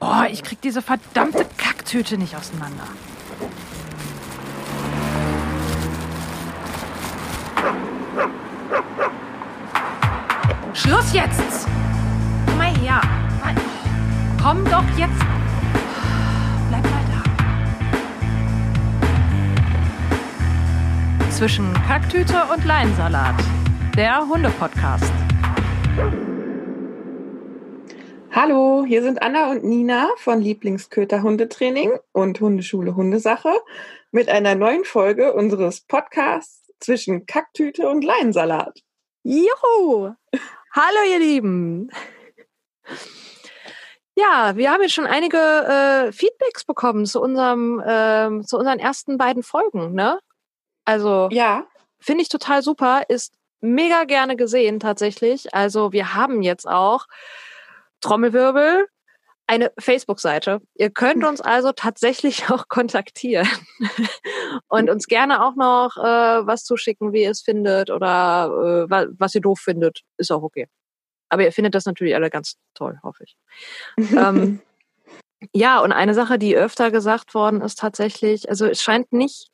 Oh, ich krieg diese verdammte Kacktüte nicht auseinander. Schluss jetzt! Komm mal her. Komm doch jetzt. Bleib mal da. Zwischen Kacktüte und Leinsalat. Der Hunde-Podcast. Hallo, hier sind Anna und Nina von Lieblingsköter Hundetraining und Hundeschule Hundesache mit einer neuen Folge unseres Podcasts zwischen Kacktüte und Leinsalat. Juhu! Hallo ihr Lieben! Ja, wir haben jetzt schon einige äh, Feedbacks bekommen zu unserem, äh, zu unseren ersten beiden Folgen, ne? Also ja, finde ich total super, ist mega gerne gesehen tatsächlich. Also wir haben jetzt auch Trommelwirbel, eine Facebook-Seite. Ihr könnt uns also tatsächlich auch kontaktieren und uns gerne auch noch äh, was zuschicken, wie ihr es findet oder äh, was ihr doof findet. Ist auch okay. Aber ihr findet das natürlich alle ganz toll, hoffe ich. ähm, ja, und eine Sache, die öfter gesagt worden ist tatsächlich, also es scheint nicht,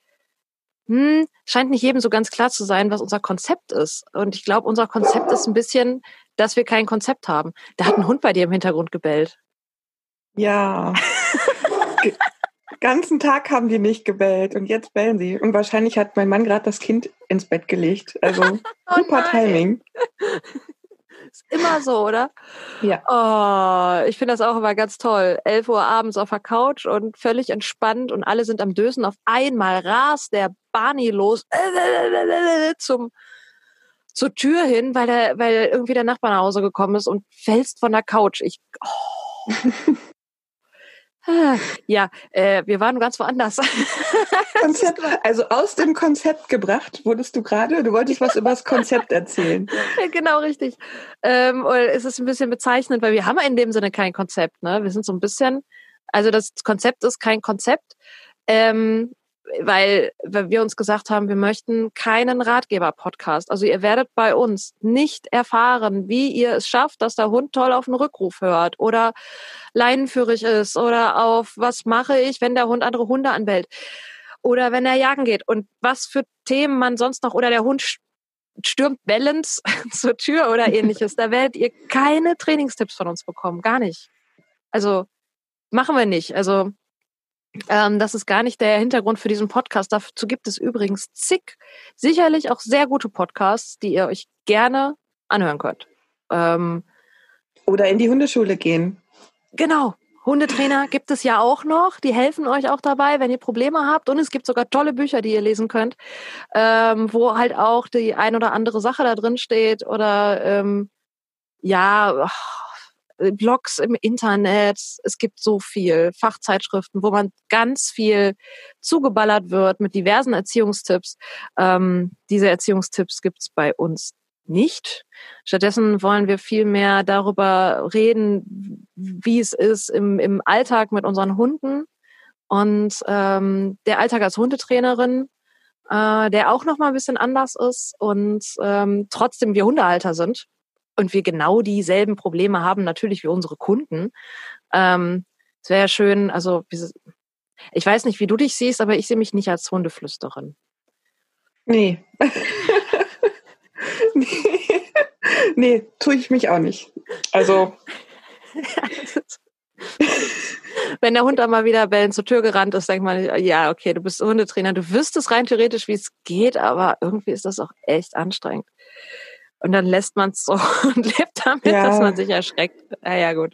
hm, scheint nicht jedem so ganz klar zu sein, was unser Konzept ist. Und ich glaube, unser Konzept ist ein bisschen, dass wir kein Konzept haben. Da hat ein Hund bei dir im Hintergrund gebellt. Ja. ganzen Tag haben die nicht gebellt und jetzt bellen sie. Und wahrscheinlich hat mein Mann gerade das Kind ins Bett gelegt. Also Oh super nein. Timing. Ist immer so, oder? Ja. Oh, ich finde das auch immer ganz toll. 11 Uhr abends auf der Couch und völlig entspannt und alle sind am Dösen. Auf einmal rast der Barney los zum, zur Tür hin, weil, der, weil irgendwie der Nachbar nach Hause gekommen ist und fällst von der Couch. Ich, oh. Ah, Ja, äh, wir waren ganz woanders. Konzept, also aus dem Konzept gebracht wurdest du gerade. Du wolltest was über das Konzept erzählen. Genau, richtig. Ähm, und es ist ein bisschen bezeichnend, weil wir haben in dem Sinne kein Konzept. Ne? Wir sind so ein bisschen, also das Konzept ist kein Konzept, ähm, weil, wir uns gesagt haben, wir möchten keinen Ratgeber-Podcast. Also ihr werdet bei uns nicht erfahren, wie ihr es schafft, dass der Hund toll auf den Rückruf hört oder leinenführig ist oder auf was mache ich, wenn der Hund andere Hunde anbellt oder wenn er jagen geht und was für Themen man sonst noch oder der Hund stürmt bellend zur Tür oder ähnliches. Da werdet ihr keine Trainingstipps von uns bekommen. Gar nicht. Also machen wir nicht. Also ähm, das ist gar nicht der Hintergrund für diesen Podcast. Dazu gibt es übrigens zig, sicherlich auch sehr gute Podcasts, die ihr euch gerne anhören könnt. Ähm, Oder in die Hundeschule gehen. Genau. Hundetrainer gibt es ja auch noch. Die helfen euch auch dabei, wenn ihr Probleme habt. Und es gibt sogar tolle Bücher, die ihr lesen könnt, ähm, wo halt auch die ein oder andere Sache da drin steht oder ähm, ja, Blogs im Internet. Es gibt so viel Fachzeitschriften, wo man ganz viel zugeballert wird mit diversen Erziehungstipps. Ähm, diese Erziehungstipps gibt's bei uns nicht. Stattdessen wollen wir viel mehr darüber reden, wie es ist im, im Alltag mit unseren Hunden und ähm, der Alltag als Hundetrainerin, äh, der auch noch mal ein bisschen anders ist und ähm, trotzdem wir Hundehalter sind und wir genau dieselben Probleme haben natürlich wie unsere Kunden. Ähm, es wäre ja schön, also ich weiß nicht, wie du dich siehst, aber ich sehe mich nicht als Hundeflüsterin. Nee. nee. nee, tue ich mich auch nicht. Also, Wenn der Hund dann mal wieder bellend zur Tür gerannt ist, denkt man, ja, okay, du bist Hundetrainer, du wüsstest rein theoretisch, wie es geht, aber irgendwie ist das auch echt anstrengend. Und dann lässt man es so und lebt damit, Ja. dass man sich erschreckt. Ah ja, gut.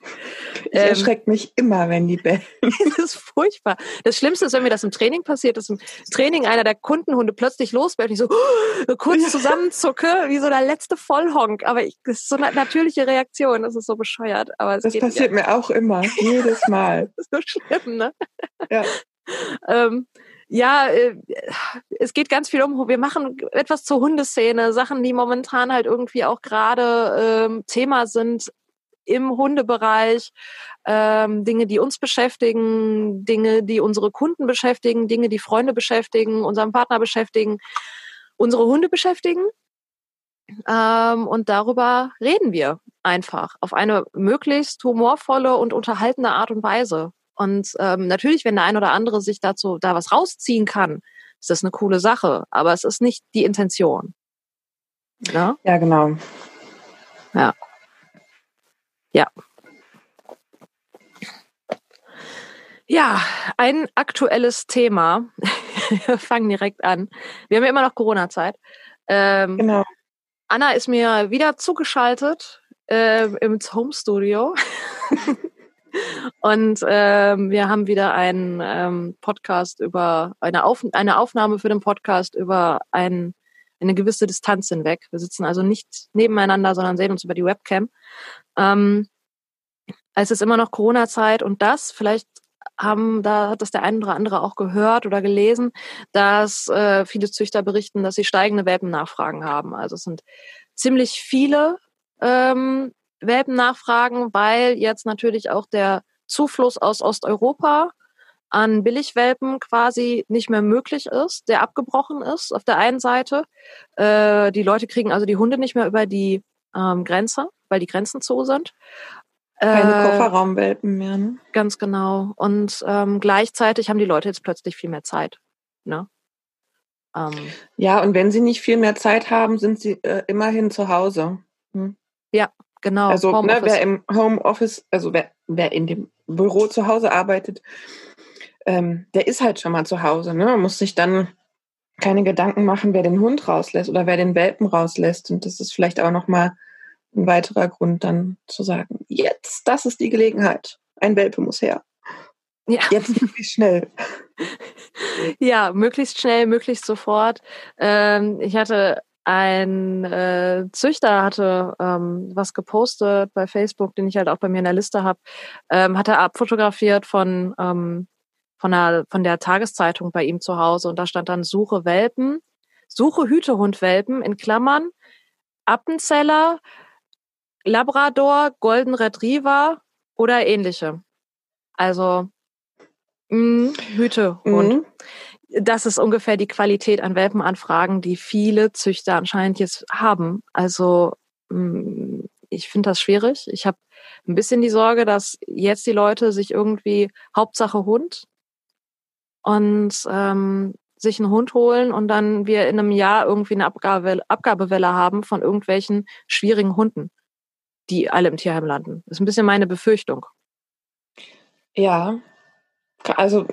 ich Ähm, erschreckt mich immer, wenn die bellen. Das ist furchtbar. Das Schlimmste ist, wenn mir das im Training passiert, dass im Training einer der Kundenhunde plötzlich losbellt und ich so so kurz Ja. zusammenzucke, wie so der letzte Vollhonk. Aber ich, das ist so eine natürliche Reaktion. Das ist so bescheuert. Aber es Das passiert mir auch immer, jedes Mal. Das ist so schlimm, ne? Ja. ähm, ja, äh, es geht ganz viel um, wir machen etwas zur Hundeszene, Sachen, die momentan halt irgendwie auch gerade ähm, Thema sind im Hundebereich, ähm, Dinge, die uns beschäftigen, Dinge, die unsere Kunden beschäftigen, Dinge, die Freunde beschäftigen, unseren Partner beschäftigen, unsere Hunde beschäftigen. Ähm, und darüber reden wir einfach auf eine möglichst humorvolle und unterhaltende Art und Weise. Und ähm, natürlich, wenn der ein oder andere sich dazu da was rausziehen kann, ist das eine coole Sache. Aber es ist nicht die Intention. Ja, ja genau. Ja. Ja. Ja, ein aktuelles Thema. Wir fangen direkt an. Wir haben ja immer noch Corona-Zeit. Ähm, genau. Anna ist mir wieder zugeschaltet äh, im Home Studio. Und ähm, wir haben wieder einen ähm, Podcast über eine, Auf eine Aufnahme für den Podcast über ein, eine gewisse Distanz hinweg. Wir sitzen also nicht nebeneinander, sondern sehen uns über die Webcam. Ähm, es ist immer noch Corona-Zeit und das, vielleicht haben, da hat das der ein oder andere auch gehört oder gelesen, dass äh, viele Züchter berichten, dass sie steigende Welpennachfragen haben. Also es sind ziemlich viele ähm, Welpennachfragen, weil jetzt natürlich auch der Zufluss aus Osteuropa an Billigwelpen quasi nicht mehr möglich ist, der abgebrochen ist auf der einen Seite. Äh, die Leute kriegen also die Hunde nicht mehr über die ähm, Grenze, weil die Grenzen zu sind. Keine äh, Kofferraumwelpen mehr. Ne? Ganz genau. Und ähm, gleichzeitig haben die Leute jetzt plötzlich viel mehr Zeit. Ne? Ähm, ja, und wenn sie nicht viel mehr Zeit haben, sind sie äh, immerhin zu Hause. Hm? Ja, genau. Also ne, wer im Homeoffice, also wer, wer in dem Büro zu Hause arbeitet, ähm, der ist halt schon mal zu Hause. Ne? Man muss sich dann keine Gedanken machen, wer den Hund rauslässt oder wer den Welpen rauslässt. Und das ist vielleicht auch noch mal ein weiterer Grund dann zu sagen, jetzt, das ist die Gelegenheit. Ein Welpe muss her. Ja. Jetzt möglichst schnell. Ja, möglichst schnell, möglichst sofort. Ähm, ich hatte ein äh, Züchter hatte ähm, was gepostet bei Facebook, den ich halt auch bei mir in der Liste habe, ähm, hat er abfotografiert von ähm, von der von der Tageszeitung bei ihm zu Hause und da stand dann Suche Welpen, Suche Hütehundwelpen in Klammern, Appenzeller, Labrador, Golden Retriever oder ähnliche. Also mh, Hütehund. Mhm. Das ist ungefähr die Qualität an Welpenanfragen, die viele Züchter anscheinend jetzt haben. Also mh, ich finde das schwierig. Ich habe ein bisschen die Sorge, dass jetzt die Leute sich irgendwie Hauptsache Hund und ähm, sich einen Hund holen und dann wir in einem Jahr irgendwie eine Abgabe, Abgabewelle haben von irgendwelchen schwierigen Hunden die alle im Tierheim landen. Das ist ein bisschen meine Befürchtung. Ja, also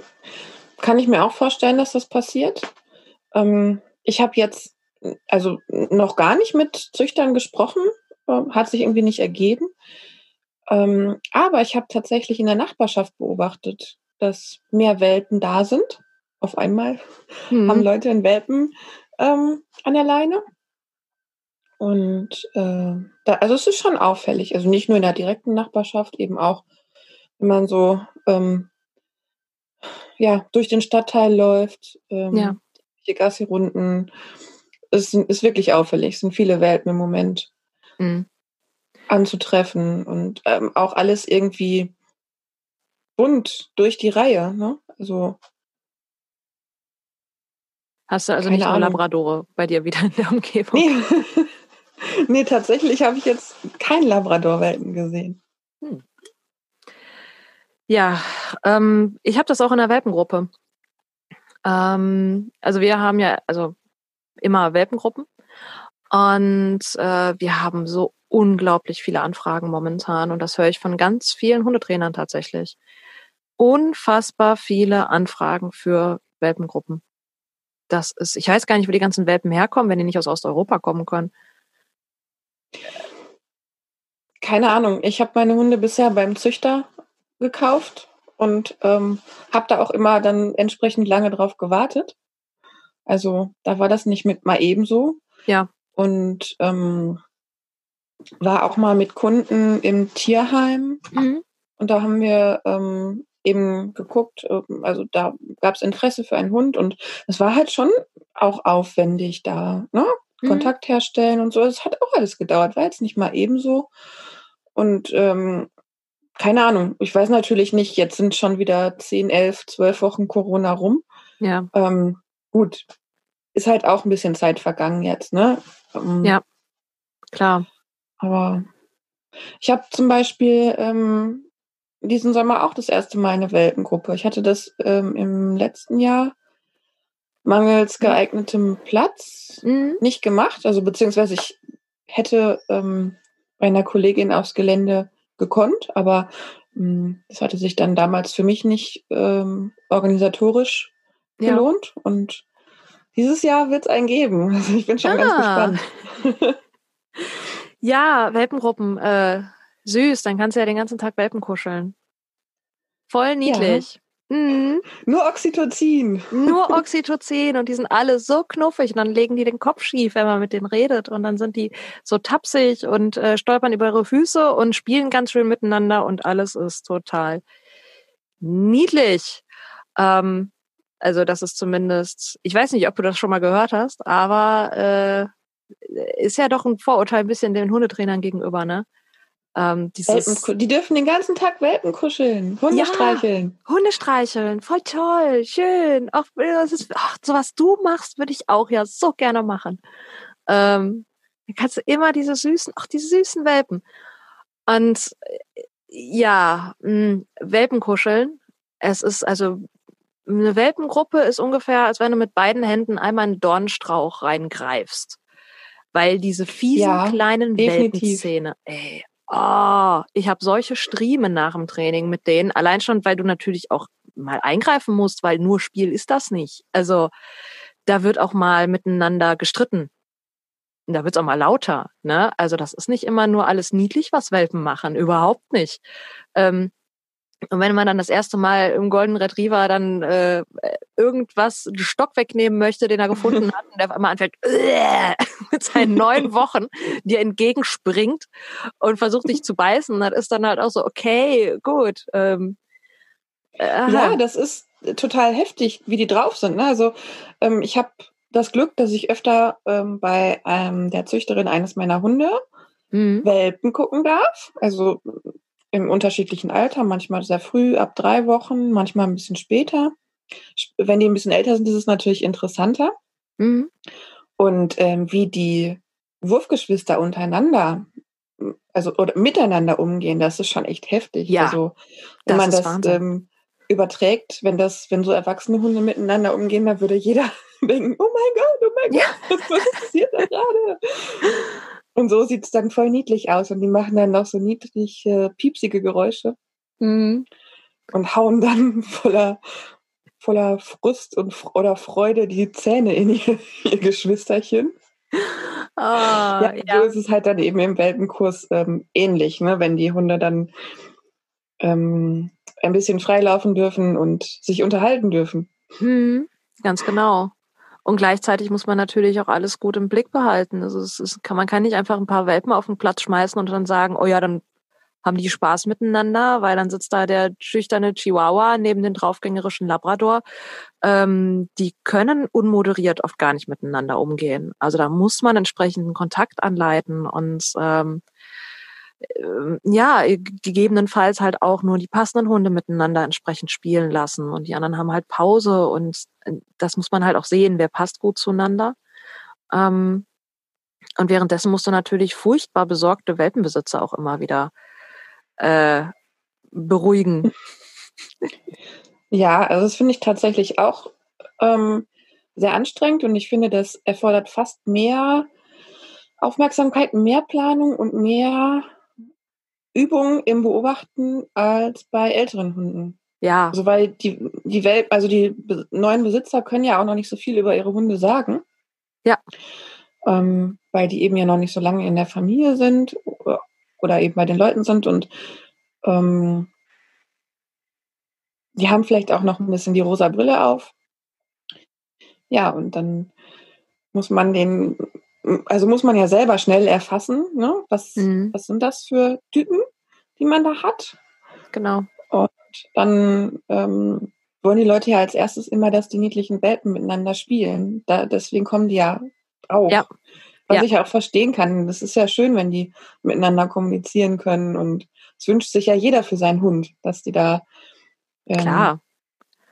kann ich mir auch vorstellen, dass das passiert. Ähm, ich habe jetzt also noch gar nicht mit Züchtern gesprochen, äh, hat sich irgendwie nicht ergeben. Ähm, aber ich habe tatsächlich in der Nachbarschaft beobachtet, dass mehr Welpen da sind. Auf einmal hm. haben Leute einen Welpen ähm, an der Leine. Und äh, da, also es ist schon auffällig, also nicht nur in der direkten Nachbarschaft, eben auch, wenn man so ähm, ja durch den Stadtteil läuft, ähm, ja. die Gassi-Runden, es ist wirklich auffällig. Es sind viele Welten im Moment mhm. anzutreffen und ähm, auch alles irgendwie bunt durch die Reihe. Ne? Also Hast du also nicht nur Labradore bei dir wieder in der Umgebung? Nee. nee, tatsächlich habe ich jetzt keinen Labrador-Welpen gesehen. Hm. Ja, ähm, ich habe das auch in der Welpengruppe. Ähm, also wir haben ja also immer Welpengruppen und äh, wir haben so unglaublich viele Anfragen momentan und das höre ich von ganz vielen Hundetrainern tatsächlich. Unfassbar viele Anfragen für Welpengruppen. Das ist, ich weiß gar nicht, wo die ganzen Welpen herkommen, wenn die nicht aus Osteuropa kommen können. Keine Ahnung. Ich habe meine Hunde bisher beim Züchter gekauft und ähm, habe da auch immer dann entsprechend lange drauf gewartet. Also da war das nicht mit mal ebenso. Ja. Und ähm, war auch mal mit Kunden im Tierheim. Mhm. Und da haben wir ähm, eben geguckt, ähm, also da gab es Interesse für einen Hund und es war halt schon auch aufwendig da. Ne? mhm. Kontakt herstellen und so. Das hat auch alles gedauert, war jetzt nicht mal ebenso. Und ähm, keine Ahnung, ich weiß natürlich nicht, jetzt sind schon wieder 10, 11, 12 Wochen Corona rum. Ja. Ähm, gut, ist halt auch ein bisschen Zeit vergangen jetzt, ne? Ähm, ja. Klar. Aber ich habe zum Beispiel ähm, diesen Sommer auch das erste Mal eine Welpengruppe. Ich hatte das ähm, im letzten Jahr mangels mhm. geeignetem Platz mhm. nicht gemacht. Also beziehungsweise ich hätte ähm, bei einer Kollegin aufs Gelände gekonnt, aber ähm, das hatte sich dann damals für mich nicht ähm, organisatorisch ja. gelohnt. Und dieses Jahr wird es einen geben. Also ich bin schon ah. ganz gespannt. ja, Welpengruppen, äh, süß, dann kannst du ja den ganzen Tag Welpen kuscheln. Voll niedlich. Mhm. Nur Oxytocin. Nur Oxytocin und die sind alle so knuffig und dann legen die den Kopf schief, wenn man mit denen redet und dann sind die so tapsig und äh, stolpern über ihre Füße und spielen ganz schön miteinander und alles ist total niedlich. Ähm, also das ist zumindest, ich weiß nicht, ob du das schon mal gehört hast, aber äh, ist ja doch ein Vorurteil ein bisschen den Hundetrainern gegenüber, ne? Ähm, dieses, die dürfen den ganzen Tag Welpen kuscheln, Hunde ja, streicheln. Hunde streicheln, voll toll, schön. Auch das ist, ach, so was du machst, würde ich auch ja so gerne machen. Ähm, dann kannst du immer diese süßen, ach, diese süßen Welpen. Und äh, ja, mh, hm, Welpen kuscheln. Es ist also eine Welpengruppe ist ungefähr, als wenn du mit beiden Händen einmal einen Dornstrauch reingreifst. Weil diese fiesen ja, kleinen Welpenzähne, ey, oh, ich habe solche Striemen nach dem Training mit denen. Allein schon, weil du natürlich auch mal eingreifen musst, weil nur Spiel ist das nicht. Also da wird auch mal miteinander gestritten. Und da wird's auch mal lauter. Ne? Also das ist nicht immer nur alles niedlich, was Welpen machen. Überhaupt nicht. Ähm, und wenn man dann das erste Mal im Golden Retriever dann äh, irgendwas einen Stock wegnehmen möchte, den er gefunden hat, und der auf einmal anfängt äh, mit seinen neun Wochen dir entgegenspringt und versucht dich zu beißen, dann ist dann halt auch so, okay, gut. Ähm, äh, ja, das ist total heftig, wie die drauf sind. Ne? Also ähm, ich habe das Glück, dass ich öfter ähm, bei ähm, der Züchterin eines meiner Hunde mhm. Welpen gucken darf. Also im unterschiedlichen Alter, manchmal sehr früh, ab drei Wochen, manchmal ein bisschen später. Wenn die ein bisschen älter sind, ist es natürlich interessanter. Mhm. Und ähm, wie die Wurfgeschwister untereinander, also oder miteinander umgehen, das ist schon echt heftig. Ja, also wenn man das ähm, überträgt, wenn das, wenn so erwachsene Hunde miteinander umgehen, dann würde jeder denken, oh mein Gott, oh mein Gott, ja. was passiert da gerade? Und so sieht es dann voll niedlich aus. Und die machen dann noch so niedlich äh, piepsige Geräusche. Mhm. Und hauen dann voller, voller Frust und, oder Freude die Zähne in ihr, ihr Geschwisterchen. Oh, ja, ja. So ist es halt dann eben im Welpenkurs ähm, ähnlich, ne? wenn die Hunde dann ähm, ein bisschen freilaufen dürfen und sich unterhalten dürfen. Hm, ganz genau. Und gleichzeitig muss man natürlich auch alles gut im Blick behalten. Also es ist, kann, man kann nicht einfach ein paar Welpen auf den Platz schmeißen und dann sagen, oh ja, dann haben die Spaß miteinander, weil dann sitzt da der schüchterne Chihuahua neben den draufgängerischen Labrador. Ähm, die können unmoderiert oft gar nicht miteinander umgehen. Also da muss man entsprechenden Kontakt anleiten und ähm, ähm, ja, gegebenenfalls halt auch nur die passenden Hunde miteinander entsprechend spielen lassen und die anderen haben halt Pause und äh, das muss man halt auch sehen, wer passt gut zueinander. Ähm, und währenddessen musst du natürlich furchtbar besorgte Welpenbesitzer auch immer wieder äh, beruhigen. Ja, also das finde ich tatsächlich auch ähm, sehr anstrengend und ich finde, das erfordert fast mehr Aufmerksamkeit, mehr Planung und mehr Übung im Beobachten als bei älteren Hunden. Ja. Also weil die, die Welt, also die neuen Besitzer können ja auch noch nicht so viel über ihre Hunde sagen. Ja. Ähm, weil die eben ja noch nicht so lange in der Familie sind oder, oder eben bei den Leuten sind und ähm, die haben vielleicht auch noch ein bisschen die rosa Brille auf. Ja, und dann muss man den also muss man ja selber schnell erfassen, ne? was, mhm. was sind das für Typen, die man da hat. Genau. Und dann ähm, wollen die Leute ja als erstes immer, dass die niedlichen Welpen miteinander spielen. Da, deswegen kommen die ja drauf. Ja. Was ja. ich auch verstehen kann. Das ist ja schön, wenn die miteinander kommunizieren können. Und es wünscht sich ja jeder für seinen Hund, dass die da ähm,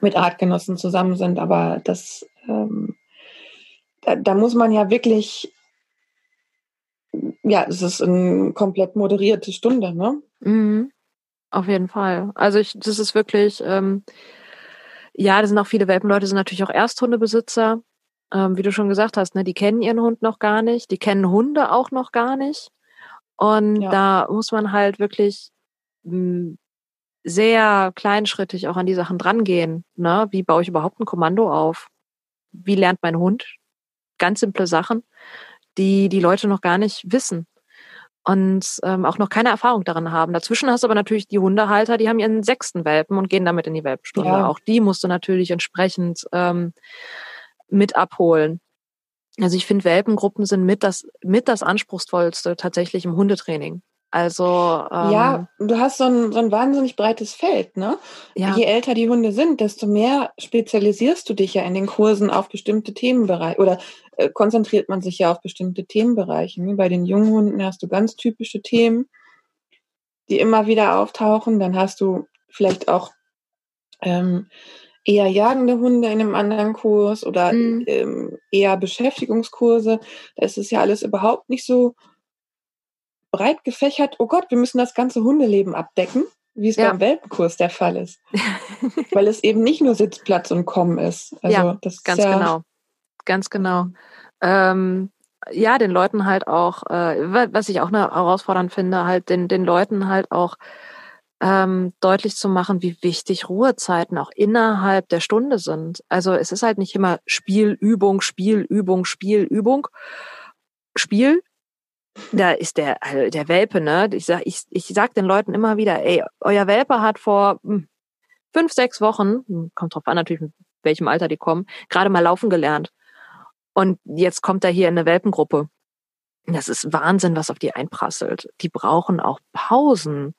mit Artgenossen zusammen sind. Aber das ähm, da, da, muss man ja wirklich ja, es ist eine komplett moderierte Stunde, ne? Mhm. Auf jeden Fall. Also ich, das ist wirklich, ähm, ja, da sind auch viele Welpenleute, sind natürlich auch Ersthundebesitzer. Ähm, wie du schon gesagt hast, ne, die kennen ihren Hund noch gar nicht, die kennen Hunde auch noch gar nicht. Und ja. da muss man halt wirklich mh, hm, sehr kleinschrittig auch an die Sachen drangehen. Ne? Wie baue ich überhaupt ein Kommando auf? Wie lernt mein Hund? Ganz simple Sachen, die die Leute noch gar nicht wissen und ähm, auch noch keine Erfahrung darin haben. Dazwischen hast du aber natürlich die Hundehalter, die haben ihren sechsten Welpen und gehen damit in die Welpenstunde. Ja. Auch die musst du natürlich entsprechend ähm, mit abholen. Also ich finde, Welpengruppen sind mit das, mit das anspruchsvollste tatsächlich im Hundetraining. Also ähm, ja, du hast so ein, so ein wahnsinnig breites Feld, ne? Ja. Je älter die Hunde sind, desto mehr spezialisierst du dich ja in den Kursen auf bestimmte Themenbereiche oder äh, konzentriert man sich ja auf bestimmte Themenbereiche. Ne? Bei den jungen Hunden hast du ganz typische Themen, die immer wieder auftauchen. Dann hast du vielleicht auch ähm, eher jagende Hunde in einem anderen Kurs oder mhm. ähm, eher Beschäftigungskurse. Da ist es ja alles überhaupt nicht so breit gefächert, oh Gott, wir müssen das ganze Hundeleben abdecken, wie es ja. beim Welpenkurs der Fall ist. Weil es eben nicht nur Sitzplatz und Kommen ist. Also ja, das ganz ja genau. Ganz genau. Ähm, ja, den Leuten halt auch, äh, was ich auch eine herausfordernd finde, halt den, den Leuten halt auch ähm, deutlich zu machen, wie wichtig Ruhezeiten auch innerhalb der Stunde sind. Also es ist halt nicht immer Spiel, Übung, Spiel, Übung, Spiel, Übung. Spiel, da ist der, also der Welpe, ne? Ich sag, ich, ich sag den Leuten immer wieder, ey, euer Welpe hat vor hm, fünf, sechs Wochen, hm, kommt drauf an natürlich, mit welchem Alter die kommen, gerade mal laufen gelernt. Und jetzt kommt er hier in eine Welpengruppe. Das ist Wahnsinn, was auf die einprasselt. Die brauchen auch Pausen.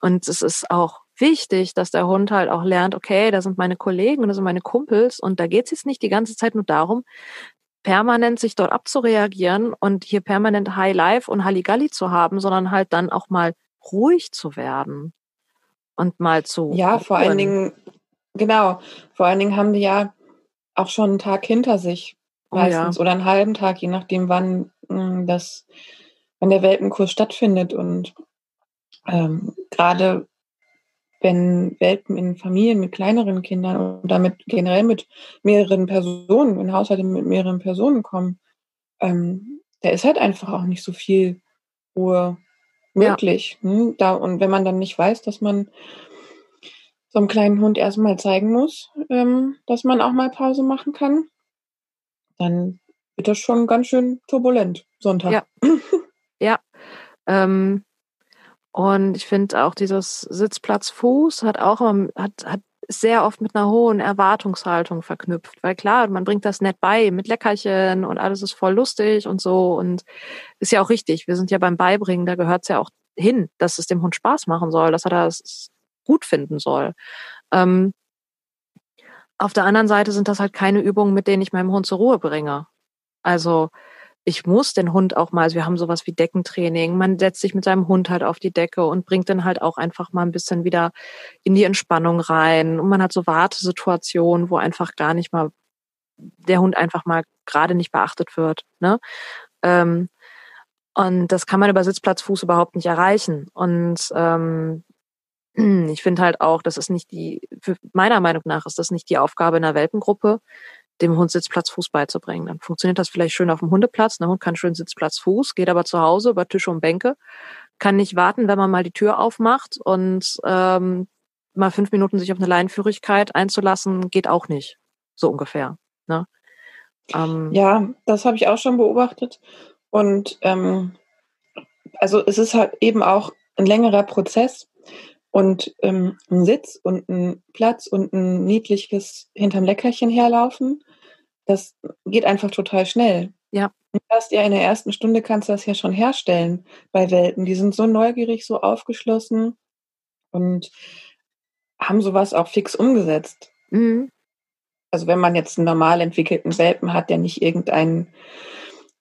Und es ist auch wichtig, dass der Hund halt auch lernt, okay, da sind meine Kollegen und da sind meine Kumpels und da geht es jetzt nicht die ganze Zeit nur darum, permanent sich dort abzureagieren und hier permanent High Life und Halligalli zu haben, sondern halt dann auch mal ruhig zu werden und mal zu. Ja, vor allen Dingen, genau, vor allen Dingen haben die ja auch schon einen Tag hinter sich meistens oh ja. oder einen halben Tag, je nachdem, wann hm, das, wann der Welpenkurs stattfindet und ähm, gerade wenn Welpen in Familien mit kleineren Kindern oder mit generell mit mehreren Personen, in Haushalten mit mehreren Personen kommen, ähm, da ist halt einfach auch nicht so viel Ruhe möglich. Ja. Hm? Da, und wenn man dann nicht weiß, dass man so einem kleinen Hund erstmal zeigen muss, ähm, dass man auch mal Pause machen kann, dann wird das schon ganz schön turbulent Sonntag. Ja. ja. Ähm, und ich finde auch dieses Sitzplatz-Fuß hat auch hat, hat sehr oft mit einer hohen Erwartungshaltung verknüpft. Weil klar, man bringt das nett bei mit Leckerchen und alles ist voll lustig und so. Und ist ja auch richtig. Wir sind ja beim Beibringen, da gehört es ja auch hin, dass es dem Hund Spaß machen soll, dass er das gut finden soll. Ähm, auf der anderen Seite sind das halt keine Übungen, mit denen ich meinem Hund zur Ruhe bringe. Also ich muss den Hund auch mal, also wir haben sowas wie Deckentraining, man setzt sich mit seinem Hund halt auf die Decke und bringt dann halt auch einfach mal ein bisschen wieder in die Entspannung rein. Und man hat so Wartesituationen, wo einfach gar nicht mal der Hund einfach mal gerade nicht beachtet wird. Ne? Ähm, und das kann man über Sitzplatzfuß überhaupt nicht erreichen. Und ähm, ich finde halt auch, das ist nicht die, meiner Meinung nach ist das nicht die Aufgabe in einer Welpengruppe, dem Hund Sitzplatz Fuß beizubringen. Dann funktioniert das vielleicht schön auf dem Hundeplatz. Der Hund kann schön Sitzplatz Fuß, geht aber zu Hause über Tische und Bänke, kann nicht warten, wenn man mal die Tür aufmacht und ähm, mal fünf Minuten sich auf eine Leinenführigkeit einzulassen, geht auch nicht. So ungefähr. Ne? Ähm, ja, das habe ich auch schon beobachtet. Und ähm, also es ist halt eben auch ein längerer Prozess. Und ähm, ein Sitz und ein Platz und ein niedliches hinterm Leckerchen herlaufen, das geht einfach total schnell. Ja. Du hast ja in der ersten Stunde kannst du das ja schon herstellen bei Welten. Die sind so neugierig, so aufgeschlossen und haben sowas auch fix umgesetzt. Mhm. Also wenn man jetzt einen normal entwickelten Welpen hat, der nicht irgendein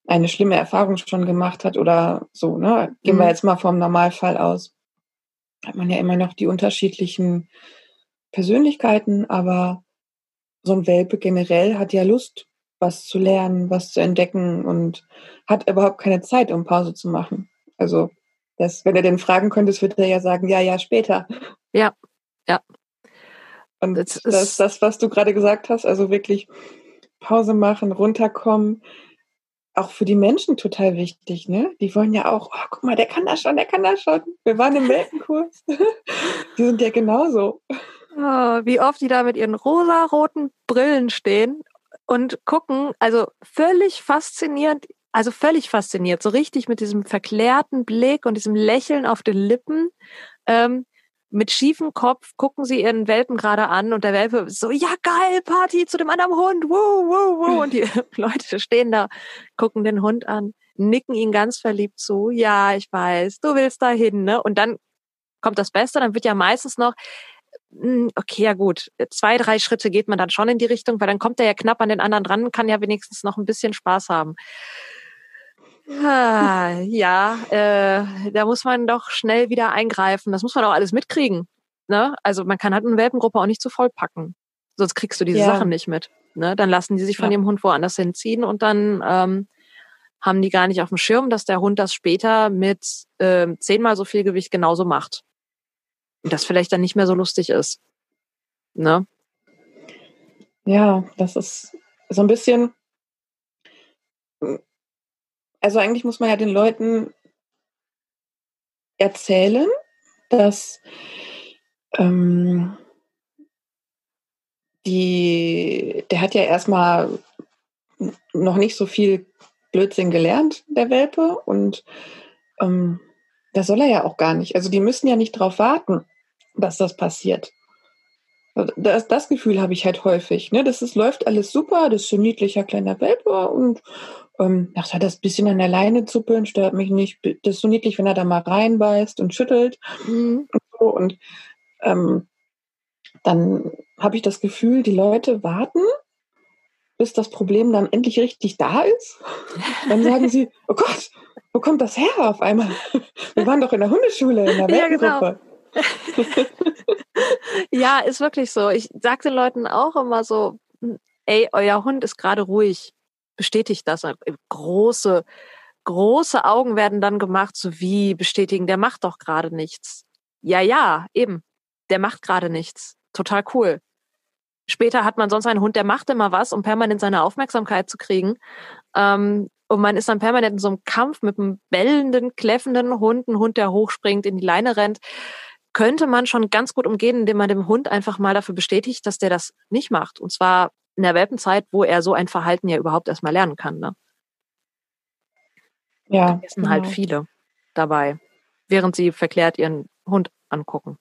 eine schlimme Erfahrung schon gemacht hat oder so, ne? Gehen mhm. wir jetzt mal vom Normalfall aus hat man ja immer noch die unterschiedlichen Persönlichkeiten, aber so ein Welpe generell hat ja Lust was zu lernen, was zu entdecken und hat überhaupt keine Zeit, um Pause zu machen. Also, das, wenn er den fragen könntest, würde er ja sagen, ja, ja, später. Ja, ja. Und das ist das, was du gerade gesagt hast, also wirklich Pause machen, runterkommen, auch für die Menschen total wichtig, ne? Die wollen ja auch, oh, guck mal, der kann das schon, der kann das schon. Wir waren im Welpenkurs. die sind ja genauso. Oh, wie oft die da mit ihren rosa-roten Brillen stehen und gucken, also völlig faszinierend, also völlig fasziniert, so richtig mit diesem verklärten Blick und diesem Lächeln auf den Lippen. Ähm, mit schiefem Kopf gucken sie ihren Welpen gerade an und der Welpe so, ja geil, Party zu dem anderen Hund, wuh, wuh, wuh. Und die Leute stehen da, gucken den Hund an, nicken ihn ganz verliebt zu, ja, ich weiß, du willst da hin, ne? Und dann kommt das Beste, dann wird ja meistens noch, hm, okay, ja gut, zwei, drei Schritte geht man dann schon in die Richtung, weil dann kommt er ja knapp an den anderen dran, kann ja wenigstens noch ein bisschen Spaß haben. Ah, ja, äh, da muss man doch schnell wieder eingreifen. Das muss man auch alles mitkriegen. Ne? Also man kann halt eine Welpengruppe auch nicht zu voll packen. Sonst kriegst du diese ja. Sachen nicht mit. Ne? Dann lassen die sich von ja. dem Hund woanders hinziehen und dann ähm, haben die gar nicht auf dem Schirm, dass der Hund das später mit äh, zehnmal so viel Gewicht genauso macht. Und das vielleicht dann nicht mehr so lustig ist. Ne? Ja, das ist so ein bisschen also eigentlich muss man ja den Leuten erzählen, dass ähm, die, der hat ja erstmal noch nicht so viel Blödsinn gelernt, der Welpe, und ähm, das soll er ja auch gar nicht. Also die müssen ja nicht darauf warten, dass das passiert. Das, das Gefühl habe ich halt häufig. Ne? Das ist, läuft alles super, das ist ein niedlicher kleiner Welpe und ähm, ach, hat das bisschen an der Leine zuppeln, stört mich nicht. Das ist so niedlich, wenn er da mal reinbeißt und schüttelt. Mhm. Und, so. und ähm, dann habe ich das Gefühl, die Leute warten, bis das Problem dann endlich richtig da ist. Dann sagen sie, oh Gott, wo kommt das her auf einmal? Wir waren doch in der Hundeschule, in der Weltengruppe. Ja, genau. ja, ist wirklich so. Ich sage den Leuten auch immer so, ey, euer Hund ist gerade ruhig bestätigt das. Äh, große, große Augen werden dann gemacht, so wie bestätigen, der macht doch gerade nichts. Ja, ja, eben. Der macht gerade nichts. Total cool. Später hat man sonst einen Hund, der macht immer was, um permanent seine Aufmerksamkeit zu kriegen. Ähm, und man ist dann permanent in so einem Kampf mit einem bellenden, kläffenden Hund, ein Hund, der hochspringt, in die Leine rennt. Könnte man schon ganz gut umgehen, indem man dem Hund einfach mal dafür bestätigt, dass der das nicht macht. Und zwar in der Welpenzeit, wo er so ein Verhalten ja überhaupt erstmal lernen kann. Ne? Ja. Vergessen halt genau. halt viele dabei, während sie verklärt ihren Hund angucken.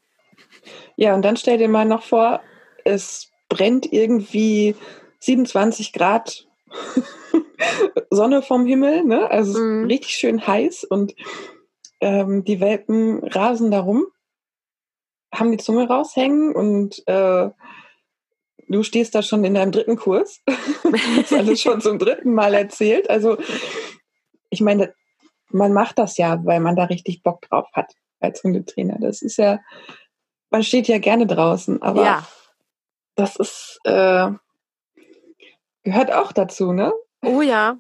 Ja, und dann stell dir mal noch vor, es brennt irgendwie 27 Grad Sonne vom Himmel, ne? Also mhm. richtig schön heiß und ähm, die Welpen rasen darum, haben die Zunge raushängen und äh, Du stehst da schon in deinem dritten Kurs. das alles schon zum dritten Mal erzählt. Also, ich meine, man macht das ja, weil man da richtig Bock drauf hat als Hundetrainer. Das ist ja, man steht ja gerne draußen, aber ja. das ist, äh, gehört auch dazu, ne? Oh ja.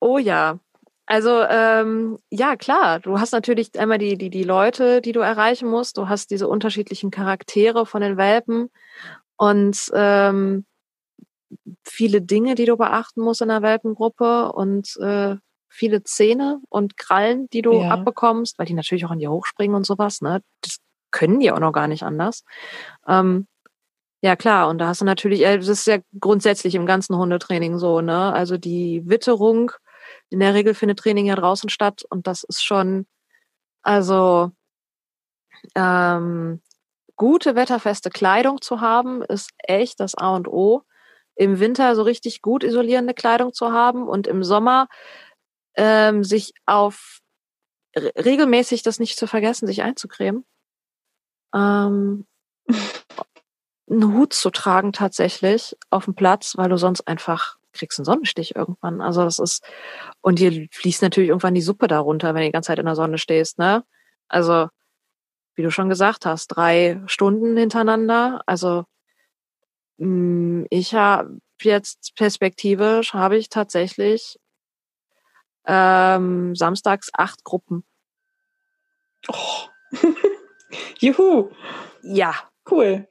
Oh ja. Also ähm, ja, klar, du hast natürlich einmal die, die, die Leute, die du erreichen musst. Du hast diese unterschiedlichen Charaktere von den Welpen und ähm, viele Dinge, die du beachten musst in der Welpengruppe und äh, viele Zähne und Krallen, die du ja. abbekommst, weil die natürlich auch an dir hochspringen und sowas, ne? Das können die auch noch gar nicht anders. Ähm, ja, klar, und da hast du natürlich, äh, das ist ja grundsätzlich im ganzen Hundetraining so, ne? Also die Witterung, in der Regel findet Training ja draußen statt und das ist schon, also ähm, gute wetterfeste Kleidung zu haben, ist echt das A und O. Im Winter so richtig gut isolierende Kleidung zu haben und im Sommer ähm, sich auf regelmäßig das nicht zu vergessen, sich einzucremen. Ähm, einen Hut zu tragen tatsächlich auf dem Platz, weil du sonst einfach kriegst einen Sonnenstich irgendwann. Also das ist, und dir fließt natürlich irgendwann die Suppe darunter, wenn du die ganze Zeit in der Sonne stehst, ne? Also wie du schon gesagt hast, drei Stunden hintereinander. Also mm, ich habe jetzt perspektivisch habe ich tatsächlich ähm, samstags acht Gruppen. Oh. Juhu. Ja. Cool.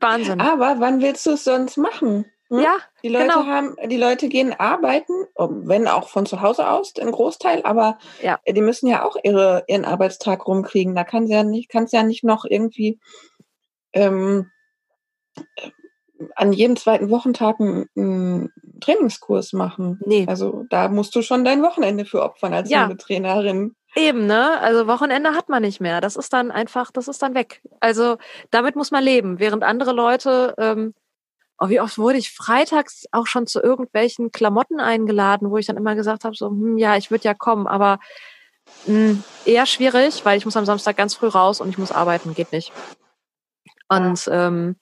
Wahnsinn. Aber wann willst du es sonst machen? Hm? Ja. Die Leute genau. haben, die Leute gehen arbeiten, wenn auch von zu Hause aus, ein Großteil, aber ja. die müssen ja auch ihre, ihren Arbeitstag rumkriegen. Da kann sie ja nicht, kannst ja nicht noch irgendwie ähm, an jedem zweiten Wochentag einen, einen, Trainingskurs machen. Nee. Also da musst du schon dein Wochenende für opfern als ja. Hundetrainerin. Eben, ne? Also Wochenende hat man nicht mehr. Das ist dann einfach, das ist dann weg. Also damit muss man leben. Während andere Leute, ähm, oh, wie oft wurde ich freitags auch schon zu irgendwelchen Klamotten eingeladen, wo ich dann immer gesagt habe, so, hm, ja, ich würde ja kommen, aber mh, hm, eher schwierig, weil ich muss am Samstag ganz früh raus und ich muss arbeiten, geht nicht. Und ja. ähm,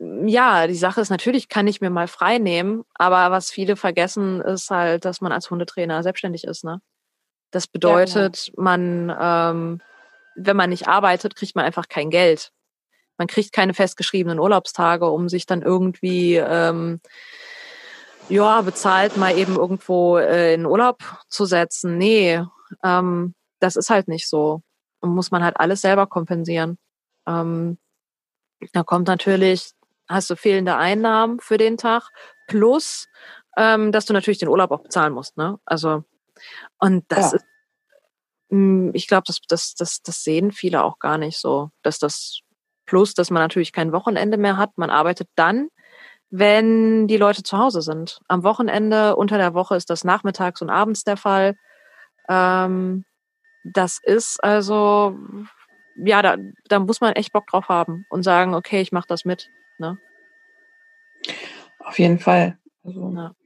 ja, die Sache ist natürlich, kann ich mir mal frei nehmen, aber was viele vergessen, ist halt, dass man als Hundetrainer selbstständig ist, ne? Das bedeutet, ja, genau. man, ähm, wenn man nicht arbeitet, kriegt man einfach kein Geld. Man kriegt keine festgeschriebenen Urlaubstage, um sich dann irgendwie ähm, ja bezahlt mal eben irgendwo äh, in Urlaub zu setzen. Nee, ähm, das ist halt nicht so. Und muss man halt alles selber kompensieren. Ähm, da kommt natürlich, hast du fehlende Einnahmen für den Tag, plus ähm, dass du natürlich den Urlaub auch bezahlen musst. Ne? Also und das ja. ist, hm, ich glaube, das, das, das, das sehen viele auch gar nicht so, dass das plus, dass man natürlich kein Wochenende mehr hat. Man arbeitet dann, wenn die Leute zu Hause sind. Am Wochenende, unter der Woche ist das nachmittags und abends der Fall. Ähm, das ist also, ja, da, da muss man echt Bock drauf haben und sagen, okay, ich mache das mit. Ne? Auf jeden Fall. Also, ja.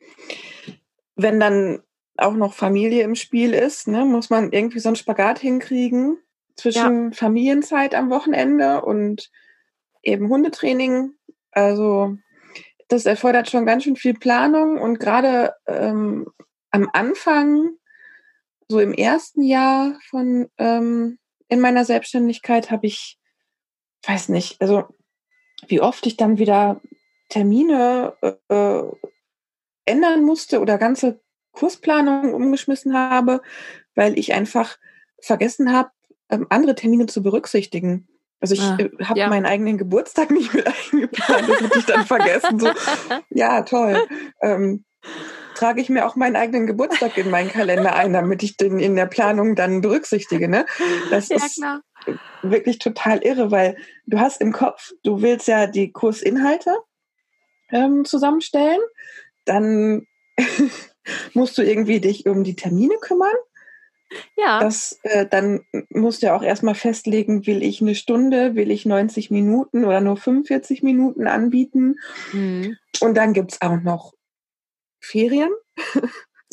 Wenn dann auch noch Familie im Spiel ist, ne, muss man irgendwie so einen Spagat hinkriegen zwischen ja. Familienzeit am Wochenende und eben Hundetraining. Also das erfordert schon ganz schön viel Planung und gerade ähm, am Anfang, so im ersten Jahr von ähm, in meiner Selbstständigkeit, habe ich, weiß nicht, also wie oft ich dann wieder Termine äh, ändern musste oder ganze Kursplanung umgeschmissen habe, weil ich einfach vergessen habe, ähm, andere Termine zu berücksichtigen. Also ich ah, äh, habe ja. meinen eigenen Geburtstag nicht mit eingeplant, das hatte ich dann vergessen. So, ja, toll. Ähm, trage ich mir auch meinen eigenen Geburtstag in meinen Kalender ein, damit ich den in der Planung dann berücksichtige. Ne? Das ja, ist klar. wirklich total irre, weil du hast im Kopf, du willst ja die Kursinhalte ähm, zusammenstellen, dann musst du irgendwie dich um die Termine kümmern. Ja. Das, äh, dann musst du ja auch erstmal festlegen, will ich eine Stunde, will ich 90 Minuten oder nur 45 Minuten anbieten. Mhm. Und dann gibt es auch noch Ferien.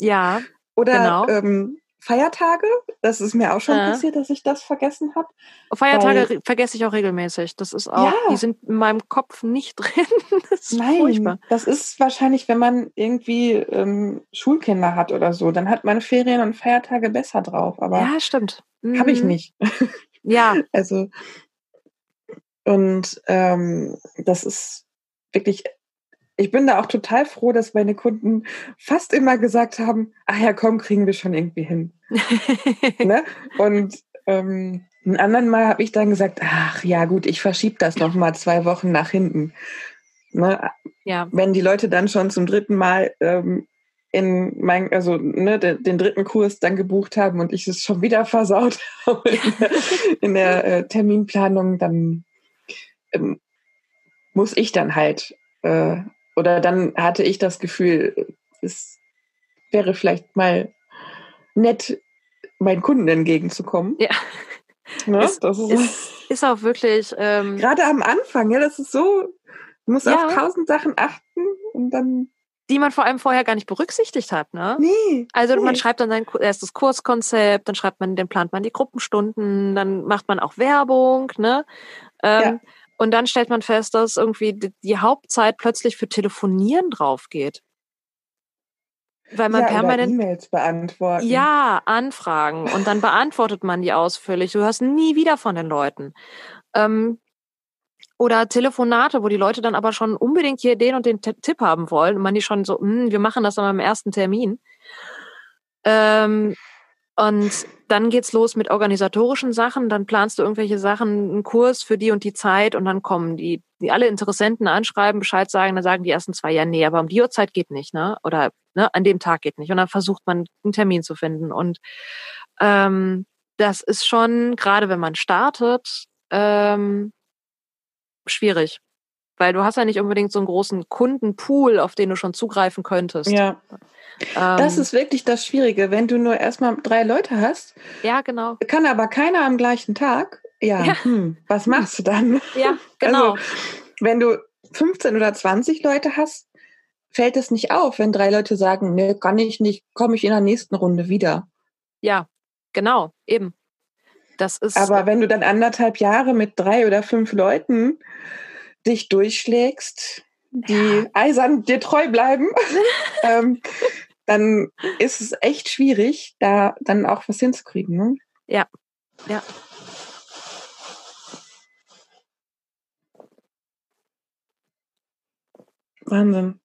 Ja. oder genau. ähm, Feiertage, das ist mir auch schon ja. passiert, dass ich das vergessen habe. Feiertage weil, vergesse ich auch regelmäßig. Das ist auch, ja. die sind in meinem Kopf nicht drin. Das Nein, furchtbar. das ist wahrscheinlich, wenn man irgendwie ähm, Schulkinder hat oder so, dann hat man Ferien und Feiertage besser drauf. Aber ja, stimmt. Mhm. Habe ich nicht. Ja. also und ähm, das ist wirklich ich bin da auch total froh, dass meine Kunden fast immer gesagt haben, ach ja, komm, kriegen wir schon irgendwie hin. ne? Und ähm, ein anderen Mal habe ich dann gesagt, ach ja, gut, ich verschiebe das noch mal zwei Wochen nach hinten. Ne? Ja. Wenn die Leute dann schon zum dritten Mal ähm, in mein, also ne, den, den, dritten Kurs dann gebucht haben und ich es schon wieder versaut habe in der, in der äh, Terminplanung, dann ähm, muss ich dann halt äh, oder dann hatte ich das Gefühl, es wäre vielleicht mal nett, meinen Kunden entgegenzukommen. Ja. Ne? Ist, das ist, ist, ist, auch wirklich. Ähm, Gerade am Anfang, ja, das ist so, du musst ja. auf tausend Sachen achten und dann. Die man vor allem vorher gar nicht berücksichtigt hat, ne? Nee. Also nee. man schreibt dann sein erstes Kurskonzept, dann schreibt man, dann plant man die Gruppenstunden, dann macht man auch Werbung, ne? Ähm, ja. Und dann stellt man fest, dass irgendwie die Hauptzeit plötzlich für Telefonieren drauf geht. Weil man ja, permanent E-Mails beantworten. Ja, Anfragen und dann beantwortet man die ausführlich. Du hörst nie wieder von den Leuten. Ähm, Oder Telefonate, wo die Leute dann aber schon unbedingt hier den und den Tipp haben wollen und man die schon so, hm, wir machen das dann beim ersten Termin. Ähm, und dann geht's los mit organisatorischen Sachen. Dann planst du irgendwelche Sachen, einen Kurs für die und die Zeit und dann kommen die, die alle Interessenten anschreiben, Bescheid sagen, dann sagen die ersten zwei ja, nee, aber um die Uhrzeit geht nicht, ne? Oder ne, an dem Tag geht nicht. Und dann versucht man einen Termin zu finden. Und ähm, das ist schon, gerade wenn man startet, ähm, schwierig. Weil du hast ja nicht unbedingt so einen großen Kundenpool, auf den du schon zugreifen könntest. Ja. Ähm, das ist wirklich das Schwierige, wenn du nur erstmal drei Leute hast. Ja, genau. Kann aber keiner am gleichen Tag. Ja, ja. Hm, was machst du dann? Ja, genau. Also, wenn du 15 oder 20 Leute hast, fällt es nicht auf, wenn drei Leute sagen, nee, kann ich nicht, komme ich in der nächsten Runde wieder. Ja, genau, eben. Das ist. Aber wenn du dann anderthalb Jahre mit drei oder fünf Leuten dich durchschlägst, die ja. eisern dir treu bleiben, ähm, dann ist es echt schwierig, da dann auch was hinzukriegen. Ne? Ja, ja. Wahnsinn.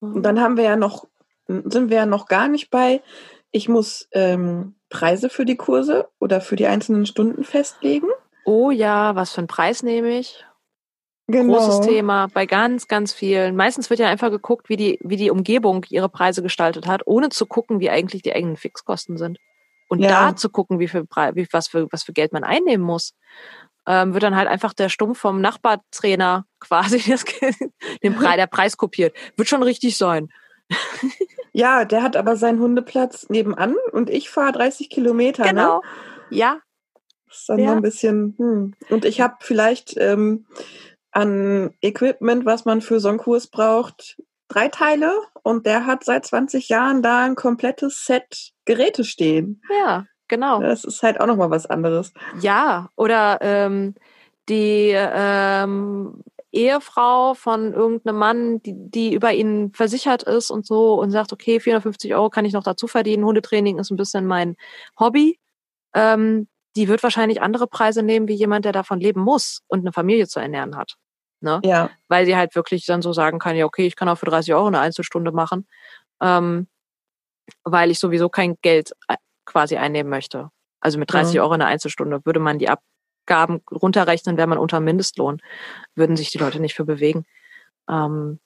Und dann haben wir ja noch, sind wir ja noch gar nicht bei, ich muss ähm, Preise für die Kurse oder für die einzelnen Stunden festlegen. Oh ja, was für einen Preis nehme ich? Genau. Großes Thema bei ganz, ganz vielen. Meistens wird ja einfach geguckt, wie die, wie die Umgebung ihre Preise gestaltet hat, ohne zu gucken, wie eigentlich die eigenen Fixkosten sind. Und ja. da zu gucken, wie viel, wie, was für, was für Geld man einnehmen muss. Ähm, wird dann halt einfach der Stumpf vom Nachbartrainer quasi das, den Preis, der Preis kopiert. Wird schon richtig sein. ja, der hat aber seinen Hundeplatz nebenan und ich fahre 30 Kilometer. Ne? Genau. Ne? Ja. Das ist dann ja. so ein bisschen, hm. Und ich habe vielleicht ähm, an Equipment, was man für so einen Kurs braucht, drei Teile und der hat seit 20 Jahren da ein komplettes Set Geräte stehen. Ja, genau. Das ist halt auch nochmal was anderes. Ja, oder ähm, die ähm, Ehefrau von irgendeinem Mann, die, die über ihn versichert ist und so und sagt, okay, 450 Euro kann ich noch dazu verdienen, Hundetraining ist ein bisschen mein Hobby. Ähm, die wird wahrscheinlich andere Preise nehmen wie jemand, der davon leben muss und eine Familie zu ernähren hat. Ne? Ja. Weil sie halt wirklich dann so sagen kann, ja, okay, ich kann auch für 30 Euro eine Einzelstunde machen, ähm, weil ich sowieso kein Geld äh, quasi einnehmen möchte. Also mit 30 mhm. Euro eine Einzelstunde würde man die Abgaben runterrechnen, wäre man unter Mindestlohn, würden sich die Leute nicht für bewegen. Ähm,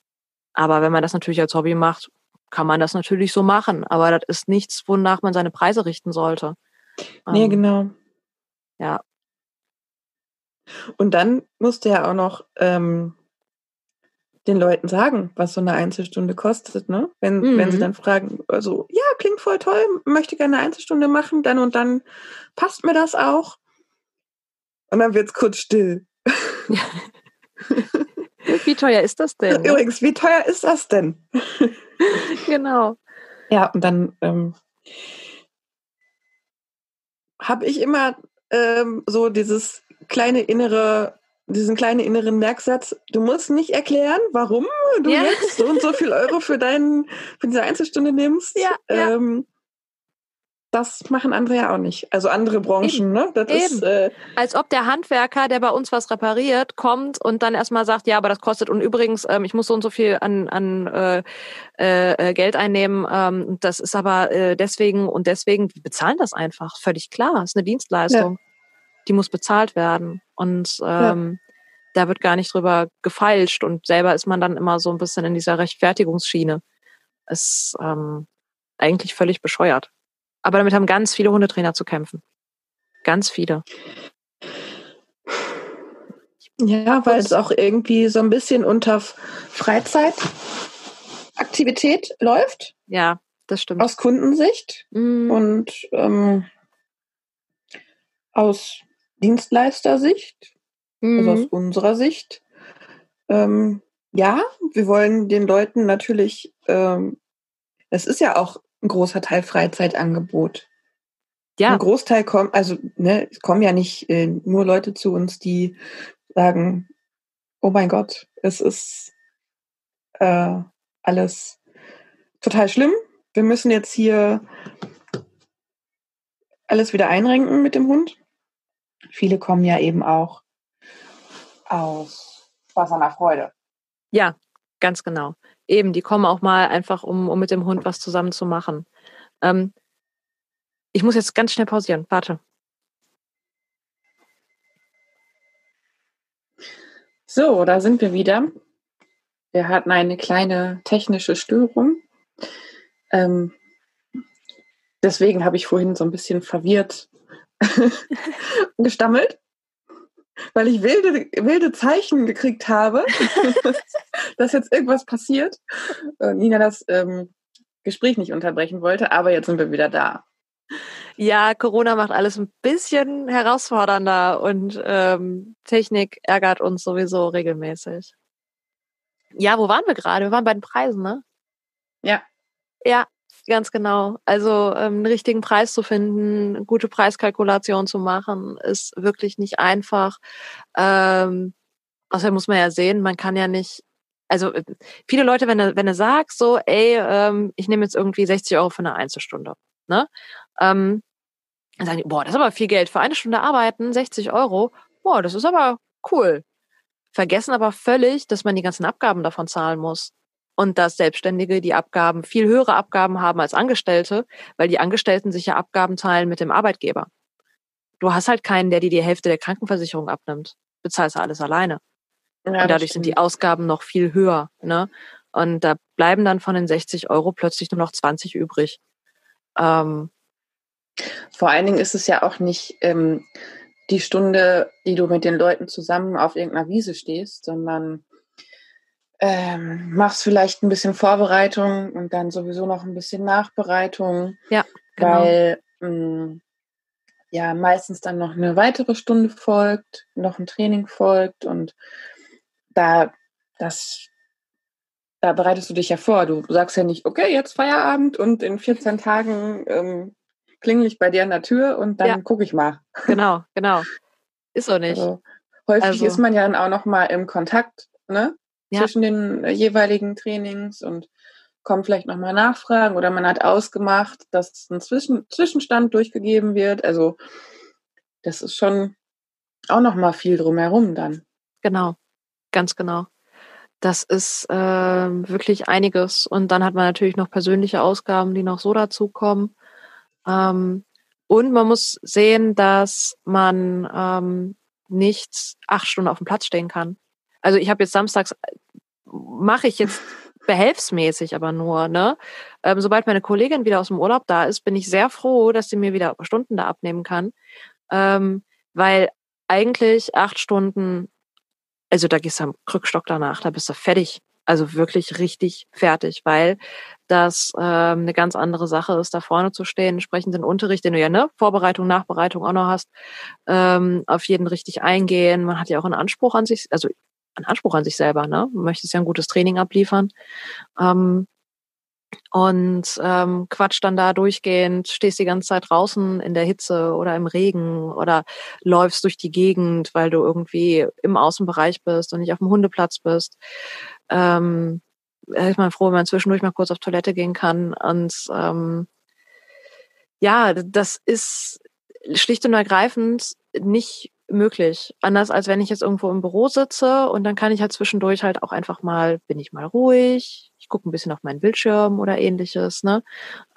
aber wenn man das natürlich als Hobby macht, kann man das natürlich so machen. Aber das ist nichts, wonach man seine Preise richten sollte. Nee, ähm, genau. Ja. Und dann musst du ja auch noch ähm, den Leuten sagen, was so eine Einzelstunde kostet, ne? Wenn, mhm. wenn sie mhm. dann fragen, also, ja, klingt voll toll, möchte gerne eine Einzelstunde machen, dann und dann passt mir das auch. Und dann wird es kurz still. wie teuer ist das denn? Übrigens, wie teuer ist das denn? genau. Ja, und dann ähm, habe ich immer ähm, so dieses kleine innere, diesen kleinen inneren Merksatz, du musst nicht erklären, warum du ja. jetzt so und so viel Euro für deinen, für diese Einzelstunde nimmst. Ja, ähm, das machen andere ja auch nicht. Also andere Branchen, Eben. ne? Das Eben. ist äh, als ob der Handwerker, der bei uns was repariert, kommt und dann erstmal sagt, ja, aber das kostet und übrigens, ähm, ich muss so und so viel an, an äh, äh, Geld einnehmen. Ähm, das ist aber äh, deswegen und deswegen, wir bezahlen das einfach. Völlig klar. Ist eine Dienstleistung. Ja die muss bezahlt werden. Und ähm, ja. da wird gar nicht drüber gefeilscht und selber ist man dann immer so ein bisschen in dieser Rechtfertigungsschiene. Ist ähm, eigentlich völlig bescheuert. Aber damit haben ganz viele Hundetrainer zu kämpfen. Ganz viele. Ja, weil es auch irgendwie so ein bisschen unter Freizeitaktivität läuft. Ja, das stimmt. Aus Kundensicht mm. und ähm, aus Dienstleistersicht, mhm. also aus mhm. unserer Sicht. Ähm, ja, wir wollen den Leuten natürlich, ähm, es ist ja auch ein großer Teil Freizeitangebot. Ja. Ein Großteil kommt, also ne, es kommen ja nicht äh, nur Leute zu uns, die sagen, oh mein Gott, es ist äh, alles total schlimm. Wir müssen jetzt hier alles wieder einrenken mit dem Hund. Viele kommen ja eben auch aus Spaß an der Freude. Ja, ganz genau. Eben, die kommen auch mal einfach, um, um mit dem Hund was zusammen zu machen. Ähm, ich muss jetzt ganz schnell pausieren. Warte. So, da sind wir wieder. Wir hatten eine kleine technische Störung. Ähm, deswegen habe ich vorhin so ein bisschen verwirrt gestammelt, weil ich wilde, wilde Zeichen gekriegt habe, dass jetzt irgendwas passiert. Und Nina das ähm, Gespräch nicht unterbrechen wollte, aber jetzt sind wir wieder da. Ja, Corona macht alles ein bisschen herausfordernder und ähm, Technik ärgert uns sowieso regelmäßig. Ja, wo waren wir gerade? Wir waren bei den Preisen, ne? Ja. Ja, ganz genau. Also ähm, einen richtigen Preis zu finden, gute Preiskalkulation zu machen, ist wirklich nicht einfach. Ähm, außerdem muss man ja sehen, man kann ja nicht also äh, viele Leute, wenn du, wenn du sagst, so, ey, ähm, ich nehme jetzt irgendwie 60 Euro für eine Einzelstunde, ne? Ähm, dann sagen die, boah, das ist aber viel Geld für eine Stunde arbeiten, 60 Euro, boah, das ist aber cool vergessen aber völlig, dass man die ganzen Abgaben davon zahlen muss. Und dass Selbstständige die Abgaben, viel höhere Abgaben haben als Angestellte, weil die Angestellten sich ja Abgaben teilen mit dem Arbeitgeber. Du hast halt keinen, der dir die Hälfte der Krankenversicherung abnimmt. Bezahlst du alles alleine. Ja, und dadurch sind die Ausgaben noch viel höher. Ne? Und da bleiben dann von den 60 Euro plötzlich nur noch 20 übrig. Ähm, Vor allen Dingen ist es ja auch nicht ähm, die Stunde, die du mit den Leuten zusammen auf irgendeiner Wiese stehst, sondern ähm, machst vielleicht ein bisschen Vorbereitung und dann sowieso noch ein bisschen Nachbereitung. Ja, genau. Weil mh, mm, ja meistens dann noch eine weitere Stunde folgt, noch ein Training folgt und da das da bereitest du dich ja vor. Du sagst ja nicht, okay, jetzt Feierabend und in 14 Tagen ähm, klingel ich bei dir an der Tür und dann ja. gucke ich mal. Genau, genau. Ist so nicht. Also, häufig also. ist man ja dann auch noch mal im Kontakt, ne? Ja. Zwischen den äh, jeweiligen Trainings und kommt vielleicht noch mal Nachfragen oder man hat ausgemacht, dass ein Zwischen Zwischenstand durchgegeben wird. Also das ist schon auch noch mal viel drumherum dann. Genau, ganz genau. Das ist äh, wirklich einiges. Und dann hat man natürlich noch persönliche Ausgaben, die noch so dazukommen. Ähm, und man muss sehen, dass man ähm, nicht acht Stunden auf dem Platz stehen kann. Also ich habe jetzt samstags, mache ich jetzt behelfsmäßig aber nur, ne? Ähm, sobald meine Kollegin wieder aus dem Urlaub da ist, bin ich sehr froh, dass sie mir wieder Stunden da abnehmen kann. Ähm, weil eigentlich acht Stunden, also da gehst du am Krückstock danach, da bist du fertig also wirklich richtig fertig, weil das ähm, eine ganz andere Sache ist, da vorne zu stehen, entsprechend den Unterricht, den du ja, ne, Vorbereitung, Nachbereitung auch noch hast, ähm, auf jeden richtig eingehen. Man hat ja auch einen Anspruch an sich, also einen Anspruch an sich selber, ne? Man möchte ja ein gutes Training abliefern. Ähm, und ähm, quatsch dann da durchgehend, stehst die ganze Zeit draußen in der Hitze oder im Regen oder läufst durch die Gegend, weil du irgendwie im Außenbereich bist und nicht auf dem Hundeplatz bist ähm, ist man froh, wenn man zwischendurch mal kurz auf Toilette gehen kann. Und ähm, ja, das ist schlicht und ergreifend nicht möglich. Anders als wenn ich jetzt irgendwo im Büro sitze und dann kann ich halt zwischendurch halt auch einfach mal, bin ich mal ruhig, ich gucke ein bisschen auf meinen Bildschirm oder ähnliches. Ne?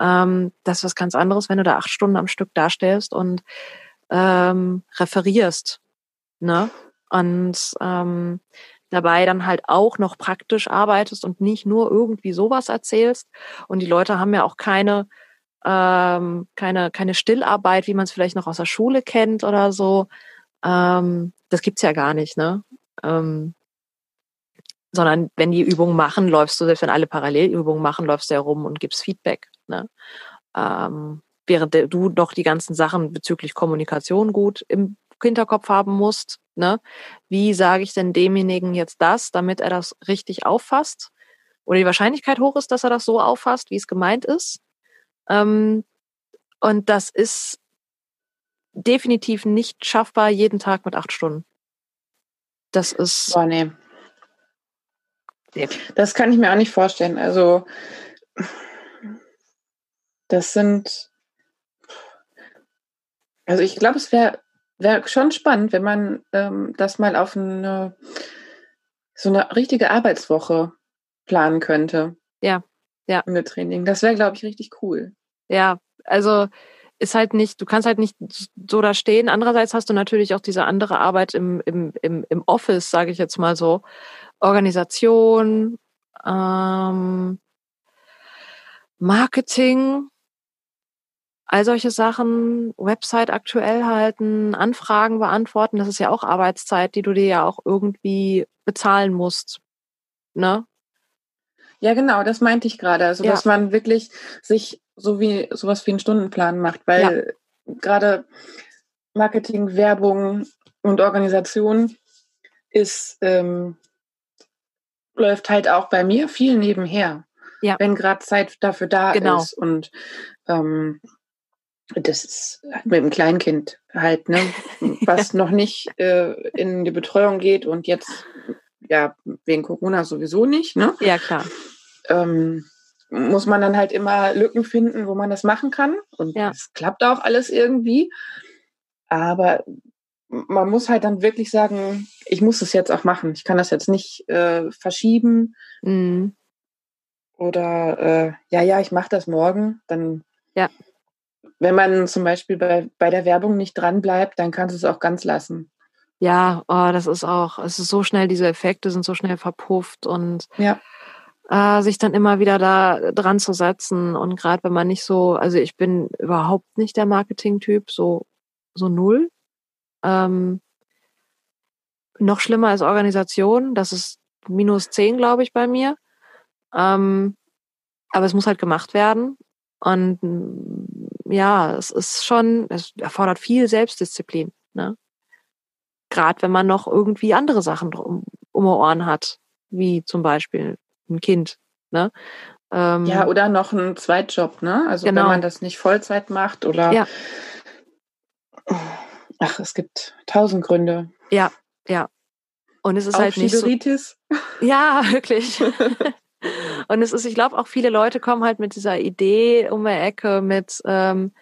Ähm, das ist was ganz anderes, wenn du da acht Stunden am Stück dastehst und ähm, referierst. Ne? Und ähm, dabei dann halt auch noch praktisch arbeitest und nicht nur irgendwie sowas erzählst. Und die Leute haben ja auch keine, ähm, keine, keine Stillarbeit, wie man es vielleicht noch aus der Schule kennt oder so. Ähm, das gibt's ja gar nicht, ne? Ähm, sondern wenn die Übungen machen, läufst du, selbst wenn alle Parallelübungen machen, läufst du ja rum und gibst Feedback. Ne? Ähm, während du noch die ganzen Sachen bezüglich Kommunikation gut im Hinterkopf haben musst. Ne? Wie sage ich denn demjenigen jetzt das, damit er das richtig auffasst? Oder die Wahrscheinlichkeit hoch ist, dass er das so auffasst, wie es gemeint ist. Ähm, und das ist definitiv nicht schaffbar jeden Tag mit acht Stunden. Das ist. Boah, nee. nee. Das kann ich mir auch nicht vorstellen. Also, das sind. Also, ich glaube, es wäre wäre schon spannend, wenn man ähm, das mal auf eine so eine richtige Arbeitswoche planen könnte. Ja, ja. Mit Training. Das wäre, glaube ich, richtig cool. Ja, also ist halt nicht, du kannst halt nicht so da stehen. Andererseits hast du natürlich auch diese andere Arbeit im, im, im, im Office, sage ich jetzt mal so. Organisation, ähm, Marketing, all solche Sachen, Website aktuell halten, Anfragen beantworten, das ist ja auch Arbeitszeit, die du dir ja auch irgendwie bezahlen musst. Ne? Ja, genau, das meinte ich gerade. Also, ja. dass man wirklich sich so wie sowas wie einen Stundenplan macht, weil ja. gerade Marketing, Werbung und Organisation ist ähm, läuft halt auch bei mir viel nebenher. Ja. Wenn gerade Zeit dafür da genau. ist. Und ähm, das ist mit dem Kleinkind halt, ne, was noch nicht äh, in die Betreuung geht und jetzt ja wegen Corona sowieso nicht, ne? Ja, klar. Ähm, muss man dann halt immer Lücken finden, wo man das machen kann. Und ja. es klappt auch alles irgendwie. Aber man muss halt dann wirklich sagen, ich muss es jetzt auch machen. Ich kann das jetzt nicht äh, verschieben. Mhm. Oder äh, ja, ja, ich mache das morgen. Dann ja wenn man zum Beispiel bei, bei der Werbung nicht dran bleibt, dann kannst du es auch ganz lassen. Ja, oh, das ist auch, es ist so schnell, diese Effekte sind so schnell verpufft und ja. Äh, sich dann immer wieder da dran zu setzen. Und gerade wenn man nicht so, also ich bin überhaupt nicht der Marketing-Typ, so, so null. Ähm, noch schlimmer ist Organisation, das ist minus zehn, glaube ich, bei mir. Ähm, aber es muss halt gemacht werden. Und ja, es ist schon, es erfordert viel Selbstdisziplin. Ne? Gerade wenn man noch irgendwie andere Sachen um, um Ohren hat, wie zum Beispiel ein Kind. Ne? Ähm, ja, oder noch ein Zweitjob, ne? Also genau. wenn man das nicht Vollzeit macht oder ja. ach, es gibt tausend Gründe. Ja, ja. Und es ist Auch halt nicht so. Ja, wirklich. Und es ist, ich glaube, auch viele Leute kommen halt mit dieser Idee um die Ecke mit, ähm,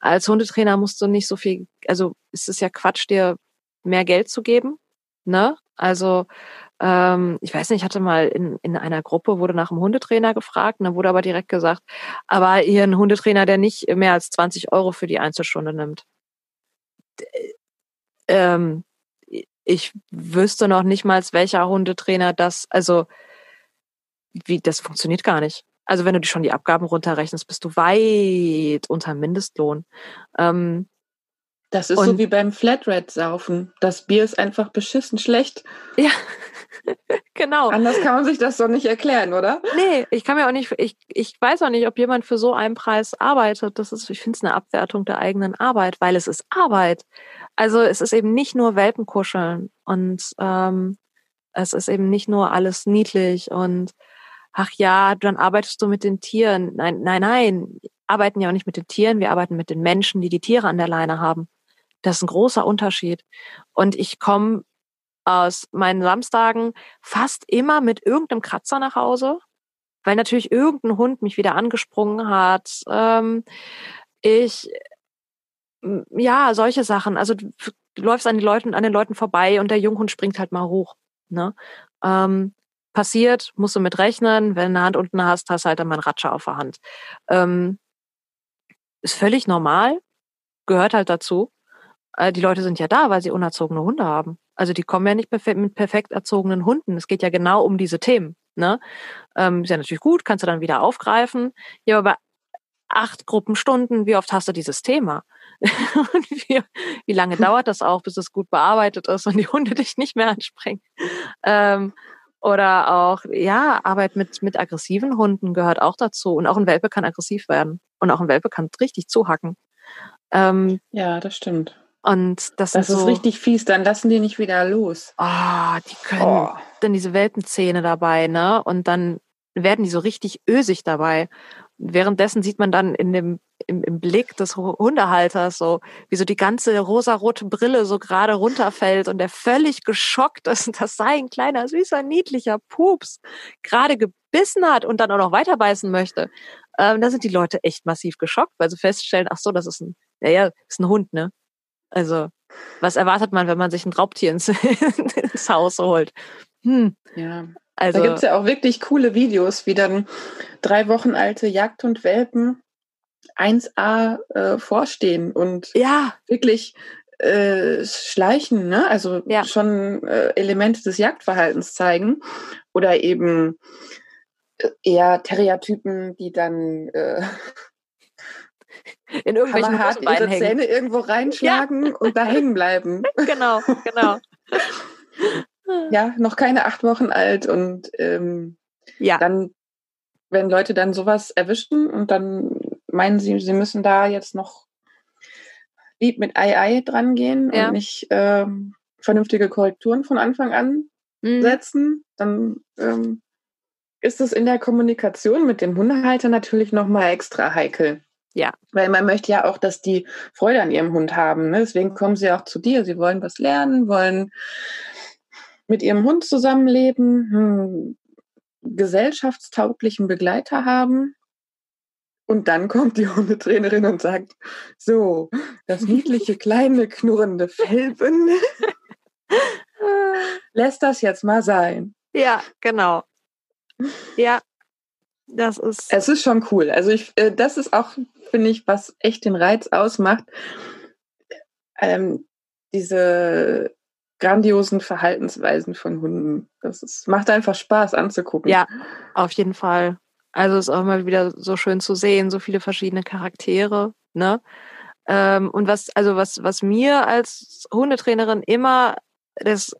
als Hundetrainer musst du nicht so viel, also ist es ja Quatsch, dir mehr Geld zu geben. Ne? Also ähm, ich weiß nicht, ich hatte mal in, in einer Gruppe, wurde nach einem Hundetrainer gefragt, und dann wurde aber direkt gesagt, aber ihr ein Hundetrainer, der nicht mehr als 20 Euro für die Einzelstunde nimmt. Ähm, ich wüsste noch nicht mal, welcher Hundetrainer das, also wie, das funktioniert gar nicht. Also wenn du dir schon die Abgaben runterrechnest, bist du weit unter Mindestlohn. Ähm, das ist so wie beim Flatrate-Saufen. Das Bier ist einfach beschissen schlecht. Ja, genau. Anders kann man sich das doch nicht erklären, oder? Nee, ich kann mir auch nicht, ich, ich weiß auch nicht, ob jemand für so einen Preis arbeitet. Das ist, ich finde es eine Abwertung der eigenen Arbeit, weil es ist Arbeit. Also es ist eben nicht nur Welpenkuscheln und ähm, es ist eben nicht nur alles niedlich und ach ja, dann arbeitest du mit den Tieren. Nein, nein, nein, arbeiten ja auch nicht mit den Tieren, wir arbeiten mit den Menschen, die die Tiere an der Leine haben. Das ist ein großer Unterschied. Und ich komme aus meinen Samstagen fast immer mit irgendeinem Kratzer nach Hause, weil natürlich irgendein Hund mich wieder angesprungen hat. Ähm, ich, ja, solche Sachen. Also du, läufst an, die Leuten, an den Leuten vorbei und der Junghund springt halt mal hoch. Ne? Ähm, passiert, musst du mit rechnen. Wenn du eine Hand unten hast, hast du halt dann mal einen Ratscher auf der Hand. Ähm, ist völlig normal, gehört halt dazu. Äh, die Leute sind ja da, weil sie unerzogene Hunde haben. Also die kommen ja nicht perfekt, mit perfekt erzogenen Hunden. Es geht ja genau um diese Themen. Ne? Ähm, ist ja natürlich gut, kannst du dann wieder aufgreifen. Ja, aber bei acht Gruppenstunden, wie oft hast du dieses Thema? und wie, wie lange dauert das auch, bis es gut bearbeitet ist und die Hunde dich nicht mehr anspringen? Ähm, oder auch, ja, Arbeit mit, mit aggressiven Hunden gehört auch dazu. Und auch ein Welpe kann aggressiv werden. Und auch ein Welpe kann richtig zuhacken. Ähm, ja, das stimmt. Und das, das ist so, richtig fies, dann lassen die nicht wieder los. Ah, oh, die können oh. dann diese Welpenzähne dabei, ne? Und dann werden die so richtig ösig dabei. Währenddessen sieht man dann in dem, im, im Blick des Hundehalters so, wie so die ganze rosarote Brille so gerade runterfällt und der völlig geschockt ist, dass sein kleiner, süßer, niedlicher Pups gerade gebissen hat und dann auch noch weiter beißen möchte. Ähm, da sind die Leute echt massiv geschockt, weil sie feststellen, ach so, das ist ein, ja, ja, ist ein Hund, ne? Also, was erwartet man, wenn man sich ein Raubtier ins, ins Haus holt? Hm. Ja. Also, da gibt es ja auch wirklich coole Videos, wie dann drei Wochen alte Jagdhundwelpen 1A äh, vorstehen und ja. wirklich äh, schleichen, ne? also ja. schon äh, Elemente des Jagdverhaltens zeigen oder eben äh, eher Terriertypen, die dann äh, in irgendwelchen hart ihre hängen. Zähne irgendwo reinschlagen ja. und da hängen bleiben. Genau, genau. ja, noch keine acht Wochen alt und ähm, ja. dann, wenn Leute dann sowas erwischen und dann meinen sie, sie müssen da jetzt noch lieb mit Ei Ei dran gehen ja. und nicht ähm, vernünftige Korrekturen von Anfang an mhm. setzen, dann ähm, ist es in der Kommunikation mit dem Hundehalter natürlich nochmal extra heikel. Ja. Weil man möchte ja auch, dass die Freude an ihrem Hund haben. Ne? Deswegen kommen sie auch zu dir. Sie wollen was lernen, wollen mit ihrem Hund zusammenleben, hm, gesellschaftstauglichen Begleiter haben. Und dann kommt die Hundetrainerin und sagt, so, das niedliche, kleine, knurrende Felben lässt das jetzt mal sein. Ja, genau. Ja, das ist. Es ist schon cool. Also ich, äh, das ist auch, finde ich, was echt den Reiz ausmacht. Ähm, diese grandiosen Verhaltensweisen von Hunden. Das ist, macht einfach Spaß anzugucken. Ja, auf jeden Fall. Also ist auch immer wieder so schön zu sehen, so viele verschiedene Charaktere, ne? Ähm, und was, also was, was mir als Hundetrainerin immer das,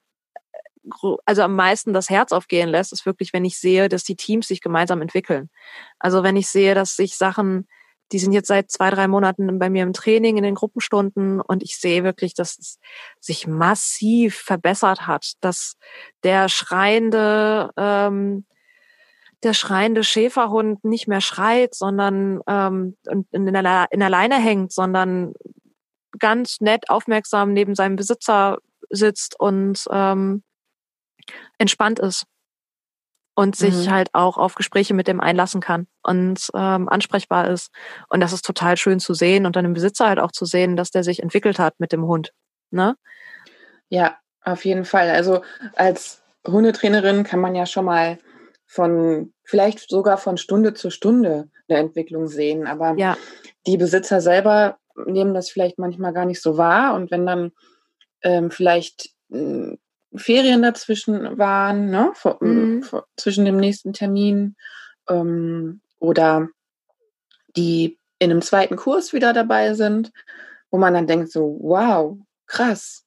also am meisten das Herz aufgehen lässt, ist wirklich, wenn ich sehe, dass die Teams sich gemeinsam entwickeln. Also wenn ich sehe, dass sich Sachen die sind jetzt seit zwei, drei Monaten bei mir im Training in den Gruppenstunden und ich sehe wirklich, dass es sich massiv verbessert hat, dass der schreiende, ähm, der schreiende Schäferhund nicht mehr schreit, sondern ähm, in, der, in der Leine hängt, sondern ganz nett, aufmerksam neben seinem Besitzer sitzt und ähm, entspannt ist und sich mhm. halt auch auf Gespräche mit dem einlassen kann und ähm, ansprechbar ist. Und das ist total schön zu sehen und dann im Besitzer halt auch zu sehen, dass der sich entwickelt hat mit dem Hund. Ne? Ja, auf jeden Fall. Also als Hundetrainerin kann man ja schon mal von vielleicht sogar von Stunde zu Stunde eine Entwicklung sehen. Aber ja. die Besitzer selber nehmen das vielleicht manchmal gar nicht so wahr. Und wenn dann ähm, vielleicht hm, Ferien dazwischen waren, ne? Vor, mhm. vor, zwischen dem nächsten Termin ähm, oder die in einem zweiten Kurs wieder dabei sind, wo man dann denkt so, wow, krass.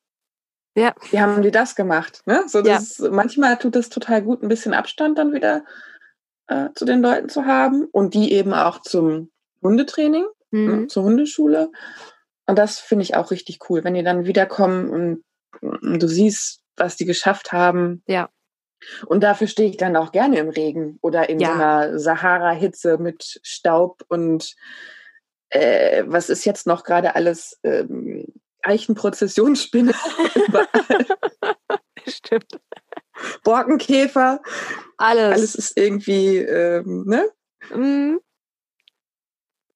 Ja. Wie haben die das gemacht? Ne? So, das, ja. Manchmal tut es total gut, ein bisschen Abstand dann wieder äh, zu den Leuten zu haben und die eben auch zum Hundetraining, ne, mhm. ne, zur Hundeschule. Und das finde ich auch richtig cool, wenn die dann wiederkommen und, und du siehst, was die geschafft haben. Ja. Und dafür stehe ich dann auch gerne im Regen oder in ja. so einer Sahara-Hitze mit Staub und äh, was ist jetzt noch gerade alles ähm, Eichenprozessionsspinne Stimmt. Borkenkäfer. Alles. Alles ist irgendwie, ähm, ne? Mhm.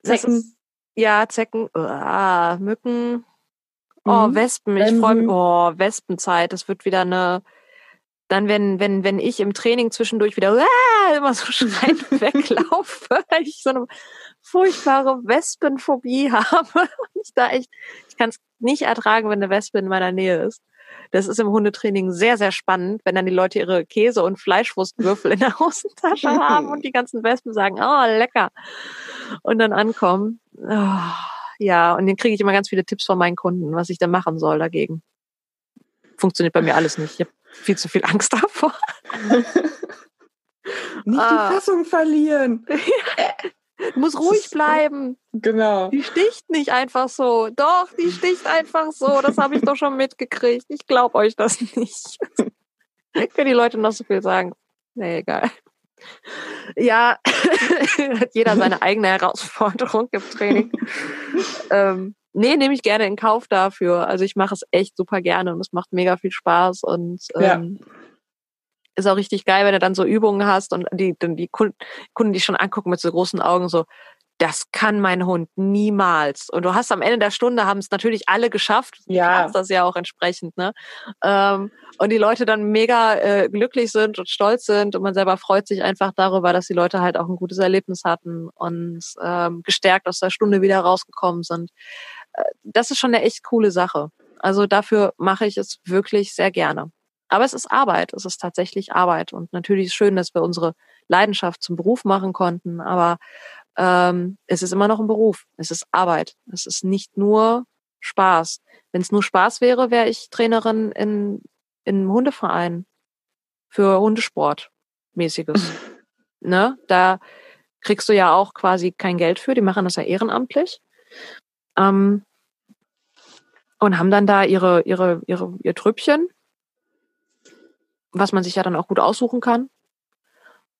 Zecken. Ist, ja, Zecken. Ah, Mücken. Oh, mhm. Wespen. Ich freue mich. Oh, Wespenzeit. Das wird wieder eine. Dann, wenn, wenn, wenn ich im Training zwischendurch wieder ah, immer so schreiend weglaufe, weil ich so eine furchtbare Wespenphobie habe. Und ich da echt, ich kann es nicht ertragen, wenn eine Wespe in meiner Nähe ist. Das ist im Hundetraining sehr, sehr spannend, wenn dann die Leute ihre Käse- und Fleischwurstwürfel in der Hosentasche haben und die ganzen Wespen sagen, oh, lecker. Und dann ankommen. Oh ja, und dann kriege ich immer ganz viele Tipps von meinen Kunden, was ich da machen soll dagegen. Funktioniert bei mir alles nicht. Ich habe viel zu viel Angst davor. nicht ah. die Fassung verlieren. Du musst ruhig bleiben. Genau. Die sticht nicht einfach so. Doch, die sticht einfach so. Das habe ich doch schon mitgekriegt. Ich glaube euch das nicht. Können die Leute noch so viel sagen? Nee, egal. Ja, hat jeder seine eigene Herausforderung im Training. ähm, nee, nehme ich gerne in Kauf dafür. Also ich mache es echt super gerne und es macht mega viel Spaß und ähm, ja. ist auch richtig geil, wenn du dann so Übungen hast und die, dann die Kunden, Kunden die schon angucken mit so großen Augen so, das kann mein Hund niemals. Und du hast am Ende der Stunde haben es natürlich alle geschafft. Ja. Du das ja auch entsprechend, ne? Ähm, und die Leute dann mega äh, glücklich sind und stolz sind und man selber freut sich einfach darüber, dass die Leute halt auch ein gutes Erlebnis hatten und ähm, gestärkt aus der Stunde wieder rausgekommen sind. Äh, das ist schon eine echt coole Sache. Also dafür mache ich es wirklich sehr gerne. Aber es ist Arbeit, es ist tatsächlich Arbeit. Und natürlich ist es schön, dass wir unsere Leidenschaft zum Beruf machen konnten, aber ähm, es ist immer noch ein Beruf. Es ist Arbeit. Es ist nicht nur Spaß. Wenn es nur Spaß wäre, wäre ich Trainerin in, in einem Hundeverein für Hundesport mäßiges. ne? Da kriegst du ja auch quasi kein Geld für. Die machen das ja ehrenamtlich. Ähm, und haben dann da ihre, ihre, ihre, ihr Trüppchen, was man sich ja dann auch gut aussuchen kann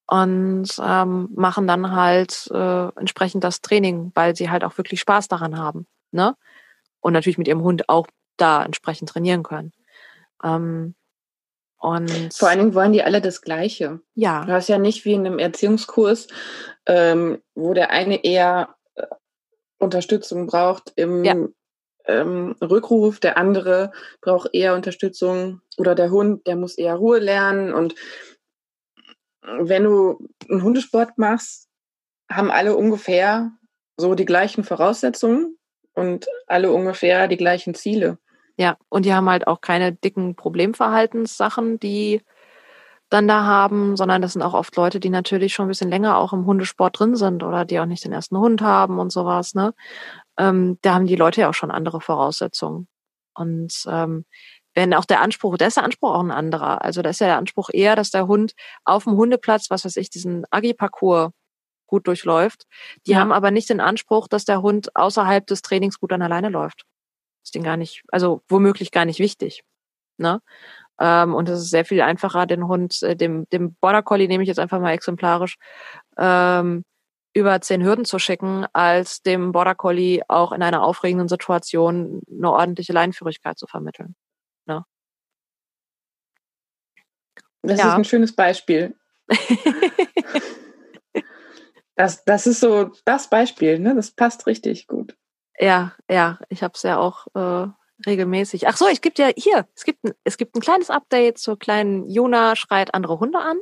und ähm, machen dann halt äh, entsprechend das Training, weil sie halt auch wirklich Spaß daran haben. Ne? Und natürlich mit ihrem Hund auch da entsprechend trainieren können. Ähm, und Vor allen Dingen wollen die alle das Gleiche. Ja. Du hast ja nicht wie in einem Erziehungskurs, ähm, wo der eine eher äh, Unterstützung braucht im ja. ähm, Rückruf, der andere braucht eher Unterstützung oder der Hund, der muss eher Ruhe lernen und wenn du einen Hundesport machst, haben alle ungefähr so die gleichen Voraussetzungen und alle ungefähr die gleichen Ziele. Ja, und die haben halt auch keine dicken Problemverhaltenssachen, die dann da haben, sondern das sind auch oft Leute, die natürlich schon ein bisschen länger auch im Hundesport drin sind oder die auch nicht den ersten Hund haben und sowas, ne? Ähm, da haben die Leute ja auch schon andere Voraussetzungen. Und ähm, wenn auch der Anspruch, da ist der Anspruch auch ein anderer. Also da ist ja der Anspruch eher, dass der Hund auf dem Hundeplatz, was weiß ich, diesen Agi-Parcours gut durchläuft. Die ja. haben aber nicht den Anspruch, dass der Hund außerhalb des Trainings gut an alleine läuft. Ist denen gar nicht, also womöglich gar nicht wichtig. Ne? Ähm, und es ist sehr viel einfacher, den Hund, äh, dem, dem Border Collie nehme ich jetzt einfach mal exemplarisch, ähm, über zehn Hürden zu schicken, als dem Border Collie auch in einer aufregenden Situation eine ordentliche Leinführigkeit zu vermitteln. Ne? Das ja. ist ein schönes Beispiel. das, das ist so das Beispiel, ne? Das passt richtig gut. Ja, ja, ich habe es ja auch äh, regelmäßig. Ach so, ich gibt ja hier, es gibt, ein, es gibt ein kleines Update zur kleinen Jona schreit andere Hunde an.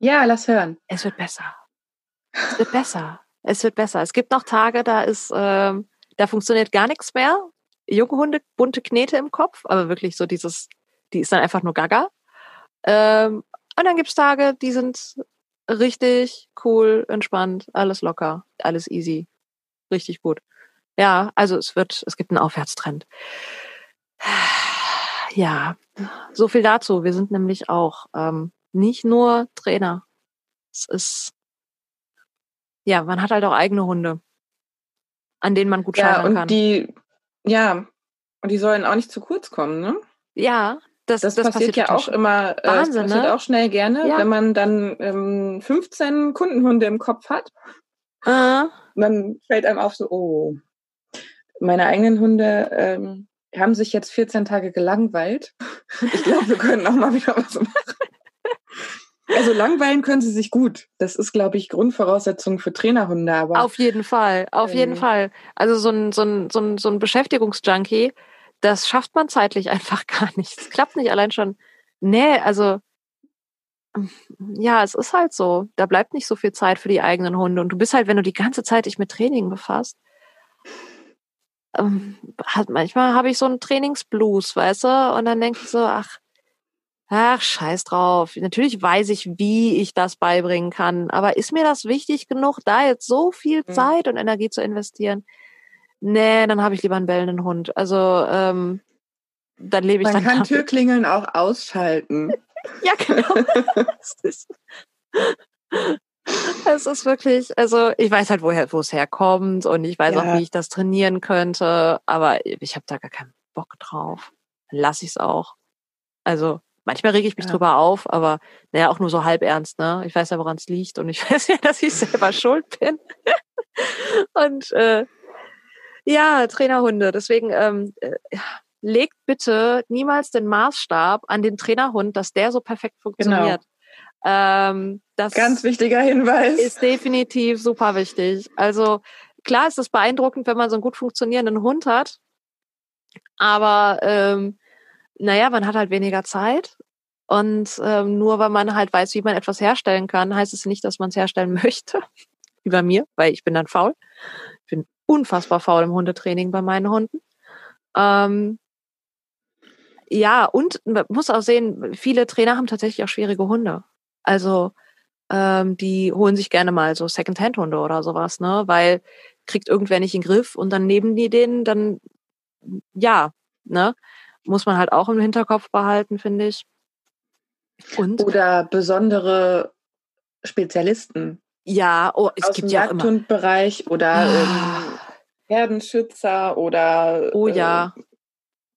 Ja, lass hören. Es wird besser. Es wird besser. Es wird besser. Es gibt noch Tage, da ist, ähm, da funktioniert gar nichts mehr junge Hunde bunte Knete im Kopf, aber wirklich so dieses, die ist dann einfach nur gaga. Ähm, und dann gibt's Tage, die sind richtig cool, entspannt, alles locker, alles easy. Richtig gut. Ja, also es wird, es gibt einen Aufwärtstrend. Ja, so viel dazu. Wir sind nämlich auch ähm, nicht nur Trainer. Es ist, ja, man hat halt auch eigene Hunde, an denen man gut ja, scheitern und kann. Die ja, und die sollen auch nicht zu kurz kommen, ne? Ja, das, das, das passiert, passiert, ja auch immer, äh, Wahnsinn, das passiert ne? auch schnell gerne, ja. wenn man dann ähm, 15 Kundenhunde im Kopf hat. Uh. Dann fällt einem auf so, oh, meine eigenen Hunde ähm, haben sich jetzt 14 Tage gelangweilt. Ich glaube, wir können auch mal wieder was machen. Also langweilen können sie sich gut. Das ist, glaube ich, Grundvoraussetzung für Trainerhunde. Aber auf jeden Fall, auf jeden ähm, Fall. Also so ein, so ein, so ein, so ein Beschäftigungsjunkie, das schafft man zeitlich einfach gar nicht. Es klappt nicht allein schon. Nee, also ja, es ist halt so. Da bleibt nicht so viel Zeit für die eigenen Hunde. Und du bist halt, wenn du die ganze Zeit dich mit Training befasst, ähm, hat, manchmal habe ich so einen Trainingsblues, weißt du? Und dann denke ich so, ach, ach, scheiß drauf. Natürlich weiß ich, wie ich das beibringen kann. Aber ist mir das wichtig genug, da jetzt so viel mhm. Zeit und Energie zu investieren? Nee, dann habe ich lieber einen bellenden Hund. Also, ähm, dann lebe ich Man kann damit. Türklingeln auch ausschalten. ja, genau. es ist wirklich, also ich weiß halt, woher, wo es herkommt und ich weiß ja. auch, wie ich das trainieren könnte, aber ich habe da gar keinen Bock drauf. Dann lasse ich es auch. Also Manchmal rege ich mich ja. drüber auf, aber naja, auch nur so halb ernst, ne? Ich weiß ja, woran es liegt und ich weiß ja, dass ich selber schuld bin. und äh, ja, Trainerhunde. Deswegen ähm, äh, legt bitte niemals den Maßstab an den Trainerhund, dass der so perfekt funktioniert. Genau. Ähm, das Ganz wichtiger Hinweis. Ist definitiv super wichtig. Also klar ist es beeindruckend, wenn man so einen gut funktionierenden Hund hat. Aber ähm, naja, man hat halt weniger Zeit. Und ähm, nur weil man halt weiß, wie man etwas herstellen kann, heißt es nicht, dass man es herstellen möchte. bei mir, weil ich bin dann faul. Unfassbar faul im Hundetraining bei meinen Hunden. Ähm, ja, und man muss auch sehen, viele Trainer haben tatsächlich auch schwierige Hunde. Also ähm, die holen sich gerne mal so Second-Hand-Hunde oder sowas, ne? Weil kriegt irgendwer nicht in den Griff und dann neben die den, dann ja, ne? Muss man halt auch im Hinterkopf behalten, finde ich. Und? Oder besondere Spezialisten. Ja, oh, es gibt ja immer. Jagdhundbereich oder Ah. Herdenschützer oder Oh ja,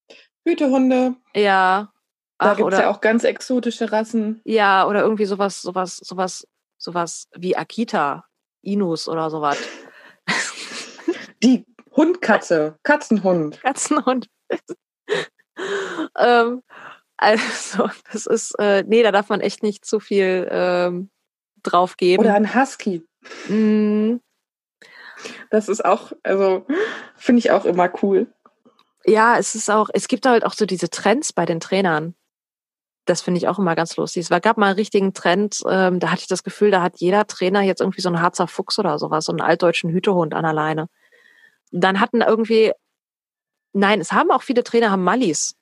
äh, Hütehunde. ja. Da gibt es ja auch ganz exotische Rassen. ja, oder irgendwie sowas, sowas, sowas, sowas wie Akita, Inus oder sowas. Die Hundkatze, Katzenhund. Katzenhund. ähm, also, das ist, äh, nee, da darf man echt nicht zu viel ähm, drauf geben. Oder ein Husky. Mm, Das ist auch, also finde ich auch immer cool. ja, es ist auch, es gibt halt auch so diese Trends bei den Trainern. Das finde ich auch immer ganz lustig. Es gab mal einen richtigen Trend, ähm, da hatte ich das Gefühl, da hat jeder Trainer jetzt irgendwie so einen Harzer Fuchs oder sowas, so einen altdeutschen Hütehund an der Leine. Dann hatten irgendwie, nein, es haben auch viele Trainer, haben Mallis.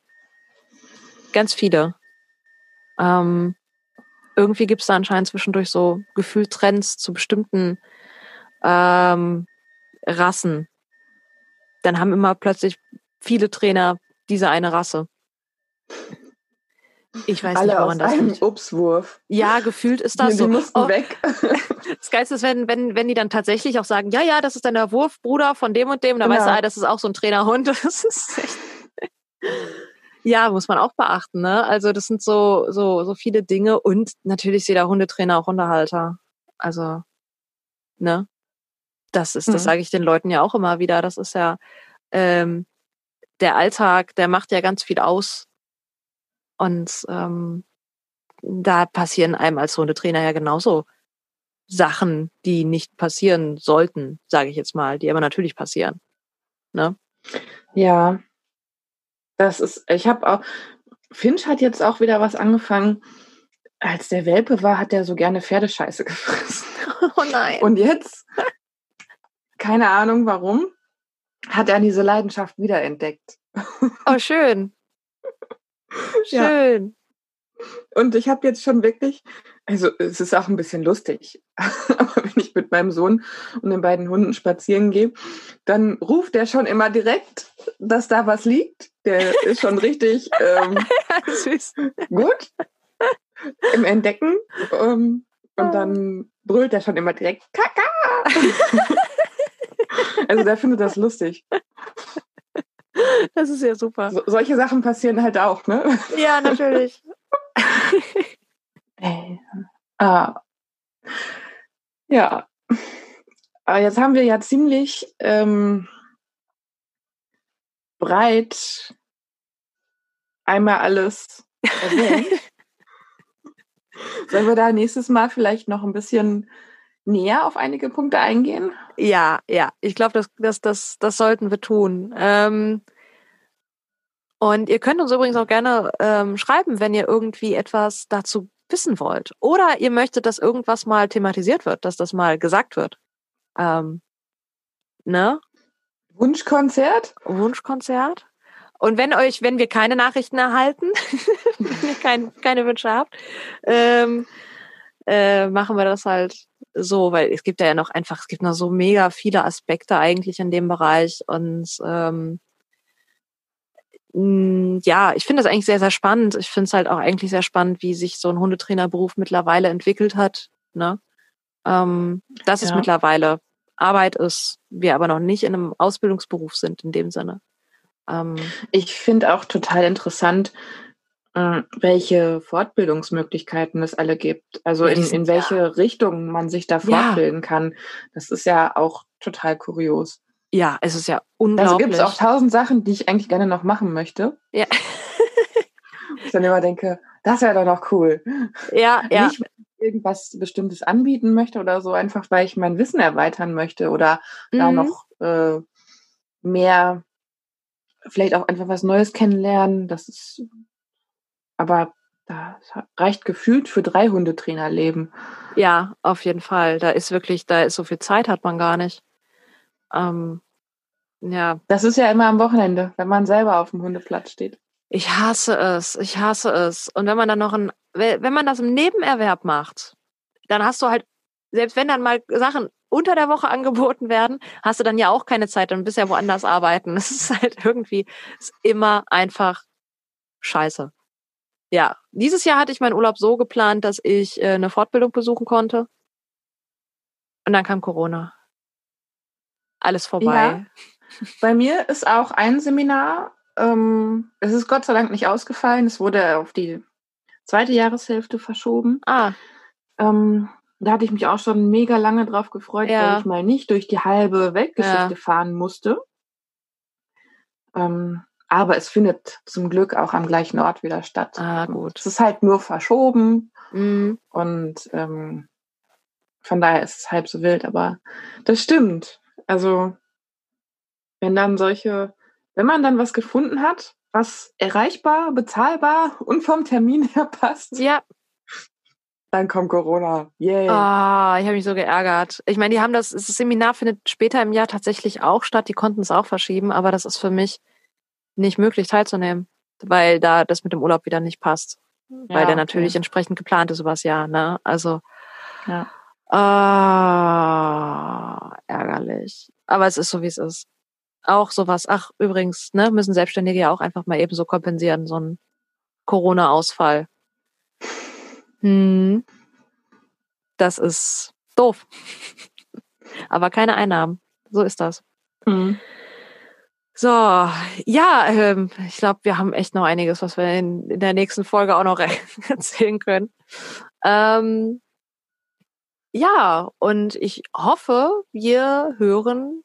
Ganz viele. Ähm, irgendwie gibt es da anscheinend zwischendurch so Gefühltrends zu bestimmten ähm, Rassen. Dann haben immer plötzlich viele Trainer diese eine Rasse. Ich weiß Alle nicht, aus woran das einem liegt. Obstwurf. Ja, gefühlt ist Die, das die so. mussten Oh, weg. das Geilste ist, wenn, wenn, wenn die dann tatsächlich auch sagen, ja, ja, das ist dann der Wurfbruder von dem und dem, dann weißt du, Genau. ah, das ist auch so ein Trainerhund. Das ist echt. Ja, muss man auch beachten, ne? Also das sind so, so, so viele Dinge und natürlich ist jeder Hundetrainer auch Hundehalter. Also, ne? Das ist, das Mhm. sage ich den Leuten ja auch immer wieder. Das ist ja ähm, der Alltag, der macht ja ganz viel aus. Und ähm, da passieren einem als Hundetrainer ja genauso Sachen, die nicht passieren sollten, sage ich jetzt mal, die aber natürlich passieren. Ne? Ja, das ist, ich habe auch, Finch hat jetzt auch wieder was angefangen. Als der Welpe war, hat er so gerne Pferdescheiße gefressen. Oh nein. Und jetzt, keine Ahnung warum, hat er diese Leidenschaft wiederentdeckt. oh, schön. Ja. Schön. Und ich habe jetzt schon wirklich, also es ist auch ein bisschen lustig, aber wenn ich mit meinem Sohn und den beiden Hunden spazieren gehe, dann ruft er schon immer direkt, dass da was liegt. Der ist schon richtig ähm, gut im Entdecken. Ähm, und dann brüllt er schon immer direkt Kaka. Also der findet das lustig. Das ist ja super. So, solche Sachen passieren halt auch, ne? Ja, natürlich. Äh, ah. Ja. Aber jetzt haben wir ja ziemlich ähm, breit einmal alles erwähnt. Sollen wir da nächstes Mal vielleicht noch ein bisschen näher auf einige Punkte eingehen? Ja, ja. Ich glaube, das, das, das, das sollten wir tun. Ähm, und ihr könnt uns übrigens auch gerne ähm, schreiben, wenn ihr irgendwie etwas dazu wissen wollt. Oder ihr möchtet, dass irgendwas mal thematisiert wird, dass das mal gesagt wird. Ähm, ne? Wunschkonzert? Wunschkonzert. Und wenn euch, wenn wir keine Nachrichten erhalten, wenn ihr kein, keine Wünsche habt, ähm, äh, machen wir das halt so, weil es gibt ja noch einfach, es gibt noch so mega viele Aspekte eigentlich in dem Bereich und ähm, ja, ich finde das eigentlich sehr, sehr spannend. Ich finde es halt auch eigentlich sehr spannend, wie sich so ein Hundetrainerberuf mittlerweile entwickelt hat. Ne? Ähm, dass es Ja. mittlerweile Arbeit ist, wir aber noch nicht in einem Ausbildungsberuf sind in dem Sinne. Ähm, Ich finde auch total interessant, welche Fortbildungsmöglichkeiten es alle gibt. Also Ja, in, in welche Richtung man sich da Ja. fortbilden kann. Das ist ja auch total kurios. ja, es ist ja Also unglaublich. gibt es auch tausend Sachen, die ich eigentlich gerne noch machen möchte. ja, Ich dann immer denke, das wäre doch noch cool. ja, ja. Nicht, irgendwas Bestimmtes anbieten möchte oder so, einfach weil ich mein Wissen erweitern möchte oder mhm. da noch äh, mehr, vielleicht auch einfach was Neues kennenlernen. Das ist, aber das reicht gefühlt für drei Hundetrainerleben. Ja, auf jeden Fall. Da ist wirklich, da ist so viel Zeit hat man gar nicht. Ähm, ja. Das ist ja immer am Wochenende, wenn man selber auf dem Hundeplatz steht. Ich hasse es, ich hasse es. Und wenn man dann noch ein, wenn man das im Nebenerwerb macht, dann hast du halt, selbst wenn dann mal Sachen unter der Woche angeboten werden, hast du dann ja auch keine Zeit, dann bist ja woanders arbeiten. Es ist halt irgendwie, ist immer einfach scheiße. Ja, dieses Jahr hatte ich meinen Urlaub so geplant, dass ich äh, eine Fortbildung besuchen konnte. Und dann kam Corona. Alles vorbei. Ja. Bei mir ist auch ein Seminar, ähm, es ist Gott sei Dank nicht ausgefallen, es wurde auf die zweite Jahreshälfte verschoben. Ah. Ähm, da hatte ich mich auch schon mega lange drauf gefreut, ja. weil ich mal nicht durch die halbe Weltgeschichte ja. fahren musste. Ähm, aber es findet zum Glück auch am gleichen Ort wieder statt. Ah, gut. Es ist halt nur verschoben mhm. und ähm, von daher ist es halb so wild, aber das stimmt. Also wenn dann solche, wenn man dann was gefunden hat, was erreichbar, bezahlbar und vom Termin her passt. Ja. Dann kommt Corona. Yay. Ah, ich habe mich so geärgert. Ich meine, die haben das, das Seminar findet später im Jahr tatsächlich auch statt. Die konnten es auch verschieben, aber das ist für mich nicht möglich teilzunehmen, weil da das mit dem Urlaub wieder nicht passt. Ja, weil der natürlich okay. entsprechend geplant ist übers Jahr, ne? Also. Ja. Ah, ärgerlich. Aber es ist so, wie es ist. Auch sowas, ach, übrigens, ne, müssen Selbstständige ja auch einfach mal ebenso kompensieren, so ein Corona-Ausfall. Hm. Das ist doof. Aber keine Einnahmen. So ist das. Mhm. So, ja, ähm, ich glaube, wir haben echt noch einiges, was wir in, in der nächsten Folge auch noch erzählen können. Ähm, ja, und ich hoffe, wir hören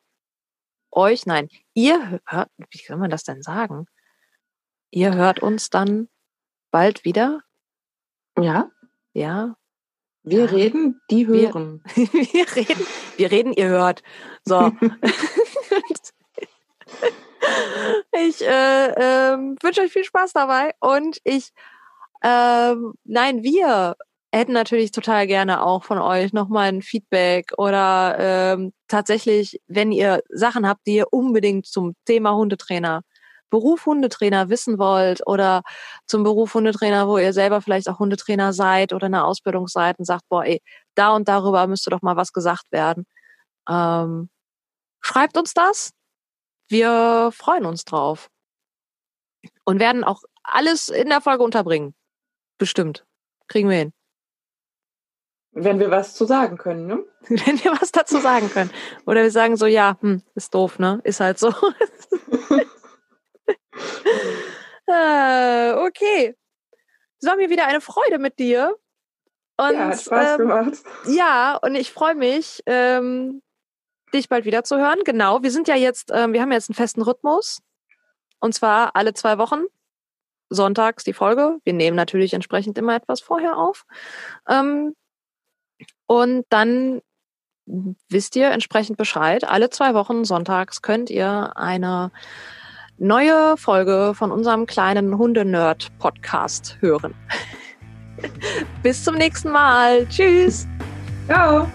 euch, nein, ihr hört, wie kann man das denn sagen? Ihr hört uns dann bald wieder? Ja. Ja. Wir ja. reden, die hören. Wir, wir, reden, wir reden, ihr hört. So. ich äh, äh, wünsche euch viel Spaß dabei und ich, äh, nein, wir hätten natürlich total gerne auch von euch nochmal ein Feedback oder ähm, tatsächlich, wenn ihr Sachen habt, die ihr unbedingt zum Thema Hundetrainer, Beruf Hundetrainer wissen wollt oder zum Beruf Hundetrainer, wo ihr selber vielleicht auch Hundetrainer seid oder in der Ausbildung seid und sagt, boah, ey, da und darüber müsste doch mal was gesagt werden. Ähm, schreibt uns das. Wir freuen uns drauf. Und werden auch alles in der Folge unterbringen. Bestimmt. Kriegen wir hin. Wenn wir was zu sagen können, ne? Wenn wir was dazu sagen können. Oder wir sagen so, ja, hm, ist doof, ne? Ist halt so. äh, okay. Es war mir wieder eine Freude mit dir. Und, ja, hat Spaß ähm, gemacht. Ja, und ich freue mich, ähm, dich bald wieder zu hören. Genau, wir sind ja jetzt, ähm, wir haben jetzt einen festen Rhythmus. Und zwar alle zwei Wochen. Sonntags die Folge. Wir nehmen natürlich entsprechend immer etwas vorher auf. Ähm, und dann wisst ihr entsprechend Bescheid. Alle zwei Wochen sonntags könnt ihr eine neue Folge von unserem kleinen Hundenerd-Podcast hören. Bis zum nächsten Mal. Tschüss. Ciao.